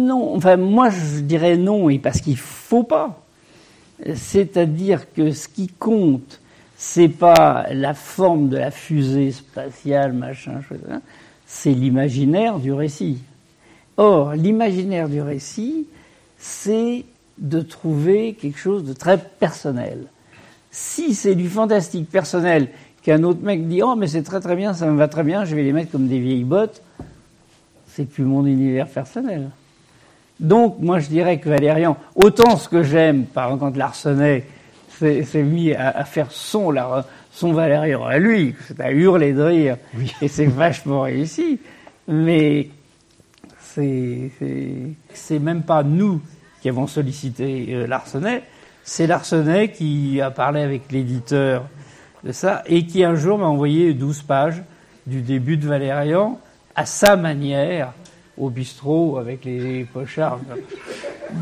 A: non, enfin moi je dirais non, et parce qu'il faut pas. C'est-à-dire que ce qui compte, c'est pas la forme de la fusée spatiale, machin, c'est l'imaginaire du récit. Or, l'imaginaire du récit, c'est de trouver quelque chose de très personnel. Si c'est du fantastique personnel, qu'un autre mec dit oh mais c'est très très bien, ça me va très bien, je vais les mettre comme des vieilles bottes, c'est plus mon univers personnel. Donc, moi, je dirais que Valérian, autant ce que j'aime, par exemple, quand Larsenet s'est mis à, à faire son, Valérian à lui, c'est à hurler de rire, et c'est vachement réussi, mais c'est même pas nous qui avons sollicité euh, Larsenet, c'est Larsenet qui a parlé avec l'éditeur de ça, et qui un jour m'a envoyé 12 pages du début de Valérian, à sa manière, au bistrot, avec les pochards.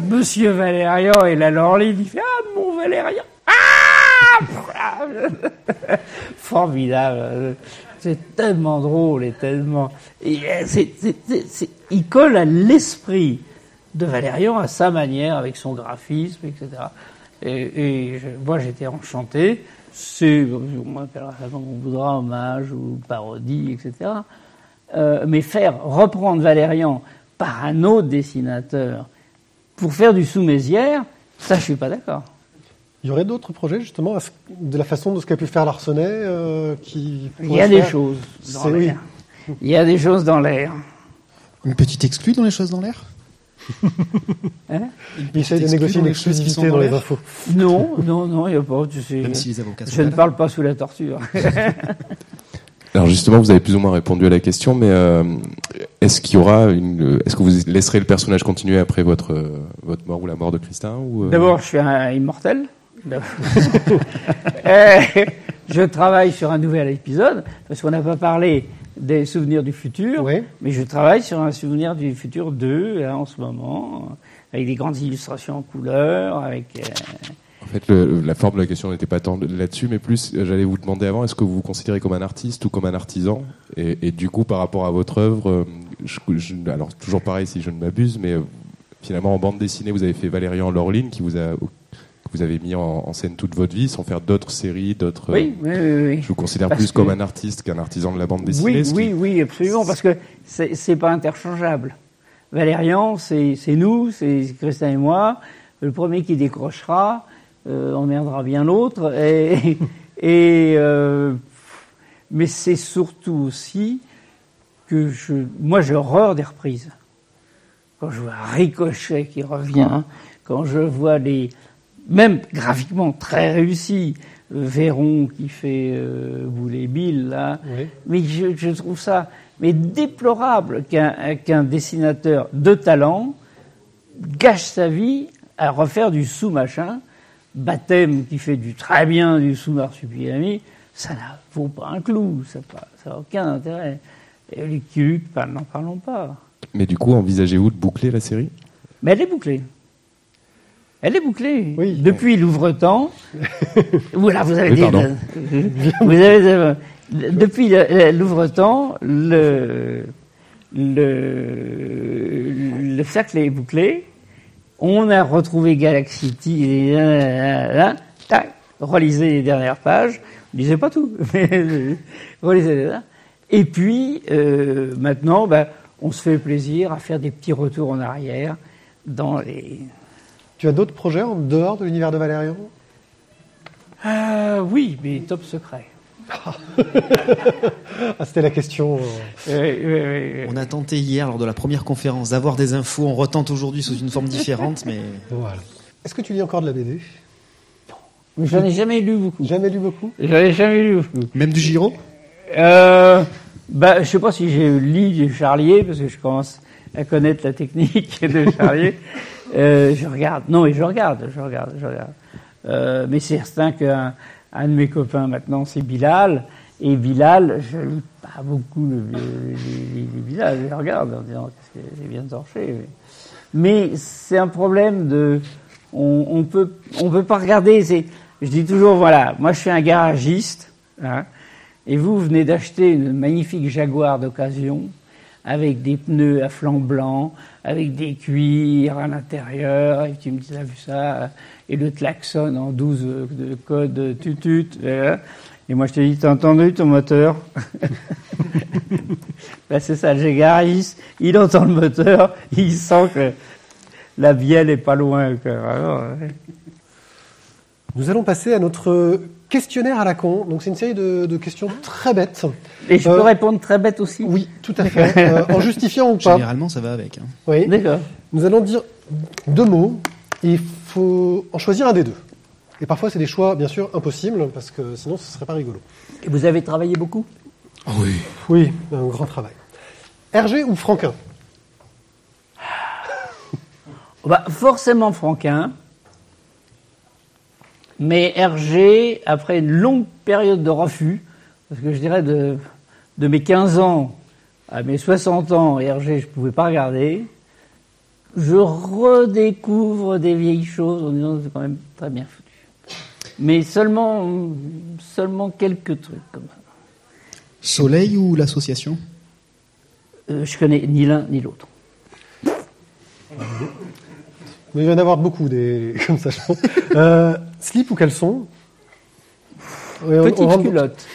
A: Monsieur Valérian et la Lorline, il fait Ah, mon Valérian Ah *laughs* Formidable. C'est tellement drôle et tellement. c'est- il colle à l'esprit de Valérian à sa manière, avec son graphisme, etc. Et, moi, j'étais enchanté. C'est, on appellera ça comme on voudra, hommage ou parodie, etc. Euh, mais faire reprendre Valérian par un autre dessinateur pour faire du sous-mézière, ça, je suis pas d'accord.
B: Il y aurait d'autres projets justement de la façon de ce qu'a pu faire Larsenet euh, qui
A: Il y a des
B: faire
A: choses dans
B: C'est-
A: l'air. Il y a des choses dans l'air.
C: Une petite exclue dans les choses dans l'air? *laughs*
A: Hein?
B: Il essaye de
C: Exclus
B: négocier une exclusivité dans les infos.
A: non, non, non, il n'y a pas. Tu sais,
C: Même si les avocats sont
A: je ne parle pas sous la torture. *laughs*
D: Alors justement, vous avez plus ou moins répondu à la question, mais euh, est-ce qu'il y aura une, est-ce que vous laisserez le personnage continuer après votre euh, votre mort ou la mort de Christin ou euh,
A: D'abord, je suis un immortel. *laughs* Je travaille sur un nouvel épisode, parce qu'on n'a pas parlé des souvenirs du futur,
B: Oui.
A: mais je travaille sur un souvenir du futur 2 là, en ce moment, avec des grandes illustrations en couleur, avec... euh,
D: En fait, le- la forme de la question n'était pas tant là-dessus, mais plus, euh, j'allais vous demander avant, est-ce que vous vous considérez comme un artiste ou comme un artisan? Et, et du coup, par rapport à votre œuvre, euh, je- je- alors toujours pareil si je ne m'abuse, mais euh, finalement en bande dessinée, vous avez fait Valérian Lorline qui vous a que vous avez mis en, scène toute votre vie, sans faire d'autres séries, d'autres.
A: Oui, oui, oui.
D: Je vous considère
A: Parce
D: plus
A: que-
D: comme un artiste qu'un artisan de la bande dessinée.
A: Oui,
D: qui-
A: oui, oui, absolument, parce que c'est pas interchangeable. Valérian, c'est c'est nous, c'est Christin et moi. Le premier qui décrochera euh, emmerdera bien l'autre. Et, *laughs* et euh, mais c'est surtout aussi que je, moi, j'ai horreur des reprises. Quand je vois Ricochet qui revient, quand je vois les, même graphiquement très réussis, euh, Véron qui fait euh, Boulet Bill là,
B: Oui.
A: mais je, je trouve ça mais déplorable qu'un qu'un dessinateur de talent gâche sa vie à refaire du sous-machin. Baptême qui fait du très bien du sous-marsupilami, ça n'a vaut pas un clou, ça n'a aucun intérêt. Et Lucky Luke, n'en parlons pas.
D: Mais du coup, envisagez-vous de boucler la série?
A: Mais elle est bouclée. Elle est bouclée.
B: Oui.
A: Depuis l'ouvre-temps. *laughs* voilà, vous avez
D: Oui,
A: dit. *laughs* vous avez depuis l'ouvre-temps, le, le, le cercle est bouclé. On a retrouvé Galaxy là, tac, relisez les dernières pages. Lisez pas tout, *laughs* mais relisez les là. Et puis, euh, maintenant, ben, on se fait plaisir à faire des petits retours en arrière dans les.
B: Tu as d'autres projets en dehors de l'univers de Valérian?
A: Ah oui, mais top secret.
B: Ah, c'était la question.
A: Oui, oui, oui, oui.
C: On a tenté hier, lors de la première conférence, d'avoir des infos. On retente aujourd'hui sous une forme différente, mais
B: voilà. Est-ce que tu lis encore de la BD
A: Mais J'en ai jamais lu beaucoup.
B: Jamais lu beaucoup?
A: J'en ai jamais lu beaucoup.
C: même du Giro?
A: Euh, bah, je sais pas si j'ai lu du Charlier, parce que je commence à connaître la technique *laughs* de Charlier. Euh, je regarde. Non, mais je regarde, je regarde, je regarde. Euh, mais c'est certain qu'un un de mes copains maintenant, c'est Bilal. Et Bilal, je lis pas beaucoup le, les Bilal. Je regarde en disant qu'est-ce que j'ai bien torché. Mais, c'est un problème de, on, on peut, on peut pas regarder. Je dis toujours, voilà, moi je suis un garagiste. Hein, et vous venez d'acheter une magnifique Jaguar d'occasion avec des pneus à flanc blanc, avec des cuirs à l'intérieur, et tu me dis, t'as vu ça Et le klaxon en 12 de code tutut. euh, Et moi, je te dis, t'as entendu ton moteur *laughs* ben, C'est ça, le Jaguariste, il entend le moteur, il sent que la bielle est pas loin. quoi. Alors, ouais.
B: Nous allons passer à notre questionnaire à la con. Donc c'est une série de, de questions très bêtes.
A: Et je
B: Euh,
A: peux répondre très bête aussi?
B: Oui, tout à fait. *laughs* Euh, en justifiant ou pas?
C: Généralement, ça va avec. hein.
B: Oui.
A: D'accord.
B: Nous allons dire deux mots et il faut en choisir un des deux. Et parfois c'est des choix bien sûr impossibles parce que sinon ce serait pas rigolo.
A: Et vous avez travaillé beaucoup?
B: Oui, un grand travail. Hergé ou Franquin?
A: Bah, forcément Franquin, mais Hergé, après une longue période de refus, parce que je dirais de, de mes 15 ans à mes 60 ans, Hergé, je ne pouvais pas regarder, je redécouvre des vieilles choses en disant c'est quand même très bien foutu. Mais seulement, seulement quelques trucs comme ça.
C: Soleil ou l'association?
A: Euh, je connais ni l'un ni l'autre.
B: Mais il va y en avoir beaucoup des *laughs* comme ça. je pense. Euh, slip ou caleçon? Ouais, on- on
A: Petite
B: rentre-
A: culotte.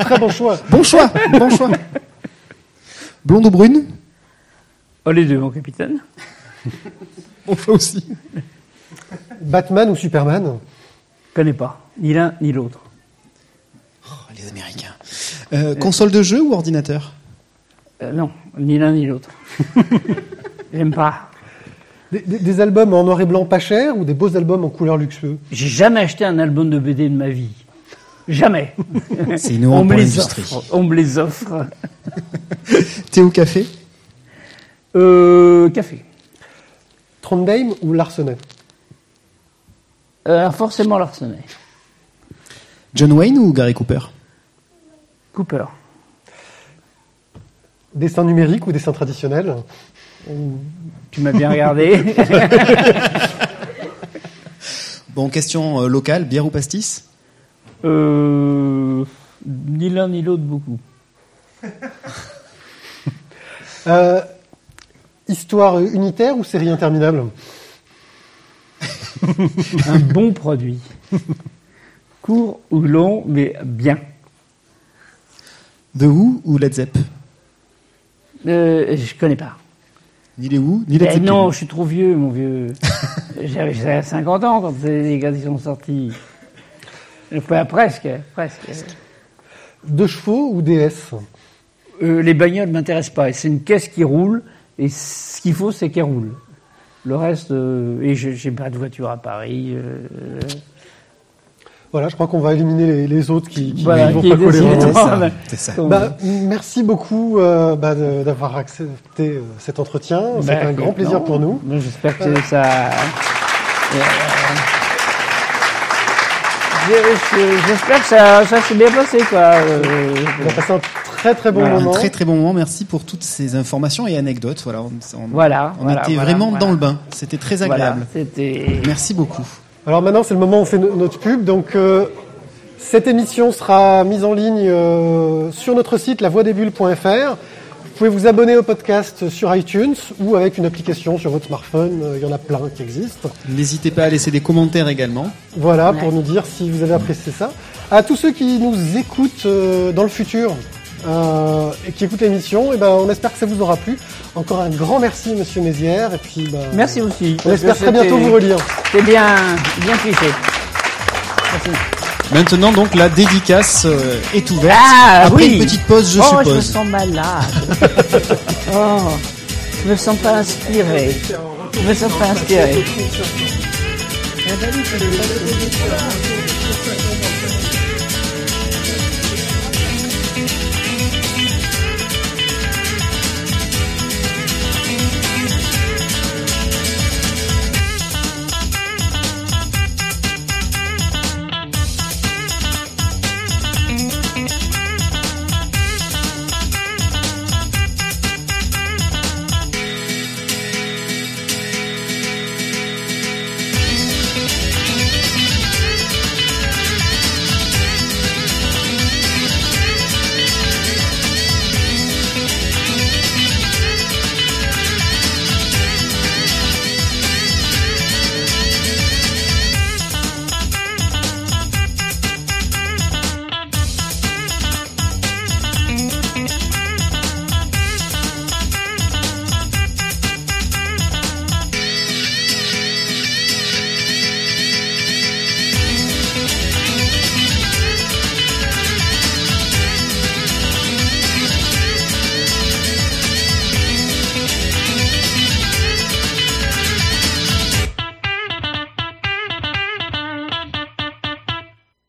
B: Très bon choix.
C: Bon choix, bon choix. Blonde ou brune?
A: Oh, les deux, mon capitaine. *laughs*
C: Bon choix aussi.
B: Batman ou Superman?
A: Je connais pas. Ni l'un ni l'autre.
C: Oh, les Américains. Euh, console de jeu ou ordinateur?
A: Euh, non, ni l'un ni l'autre. *laughs* J'aime pas.
B: des, des- des albums en noir et blanc pas chers ou des beaux albums en couleur luxueux
A: J'ai jamais acheté un album de BD de ma vie. Jamais. *laughs*
C: C'est
A: on
C: pour
A: les
C: l'industrie.
A: offre. On me les offre.
C: Thé ou café?
A: Euh, café.
B: Trondheim ou Larsenet
A: Euh, forcément l'arsenal.
C: John Wayne ou Gary Cooper
A: Cooper.
B: Dessin numérique ou dessin traditionnel
A: Tu m'as bien regardé. *laughs*
C: Bon, question euh, locale, bière ou pastis
A: euh, ni l'un ni l'autre beaucoup.
B: Euh, Histoire unitaire ou série interminable *laughs*
A: Un bon produit. Court ou long, mais bien.
C: The Who ou Led Zepp
A: Euh, je connais pas.
C: Ni les Who, ni Led
A: Eh
C: Zeppelin.
A: non, je suis trop vieux, mon vieux. *laughs* J'avais j'avais 50 ans quand les gars ils sont sortis. Enfin, presque, presque.
B: Deux chevaux ou DS
A: Euh, les bagnoles m'intéressent pas. C'est une caisse qui roule, et ce qu'il faut, c'est qu'elle roule. Le reste, euh, et je- j'ai pas de voiture à Paris. euh,
B: Voilà, je crois qu'on va éliminer les, les autres qui, qui
A: voilà,
B: vont
A: qui
B: pas coller
C: ça, c'est ça.
B: Bah, merci beaucoup euh, bah, d'avoir accepté euh, cet entretien. C'était
A: bah,
B: un grand plaisir
A: non,
B: pour nous.
A: J'espère que ça. euh, je- je- J'espère que ça, ça s'est bien passé, quoi. euh,
B: On a passé un très très bon
A: Voilà,
C: Un
B: moment.
C: très très bon moment. Merci pour toutes ces informations et anecdotes. Voilà, on, on-
A: Voilà,
C: on
A: voilà,
C: était
A: voilà,
C: vraiment
A: voilà.
C: dans le bain. C'était très agréable. Merci beaucoup.
B: Alors maintenant, c'est le moment où on fait no- notre pub. Donc, euh, cette émission sera mise en ligne euh, sur notre site lavoidesbulles.fr. Vous pouvez vous abonner au podcast sur iTunes ou avec une application sur votre smartphone. Euh, Il y en a plein qui existent.
C: N'hésitez pas à laisser des commentaires également.
B: Voilà,
A: Ouais.
B: pour nous dire si vous avez apprécié ça. À tous ceux qui nous écoutent dans le futur euh, et qui écoutent l'émission. Et ben, on espère que ça vous aura plu. Encore un grand merci, Monsieur Mézières. Et puis, ben,
A: merci aussi.
B: On espère très bientôt vous relire.
A: C'est bien, bien cliché.
C: Maintenant, donc, la dédicace euh, est ouverte.
A: Ah,
C: Après
A: oui.
C: une petite pause, je
A: oh, suppose. je me sens malade. *laughs* oh, je me sens pas inspiré. Je me sens pas inspiré.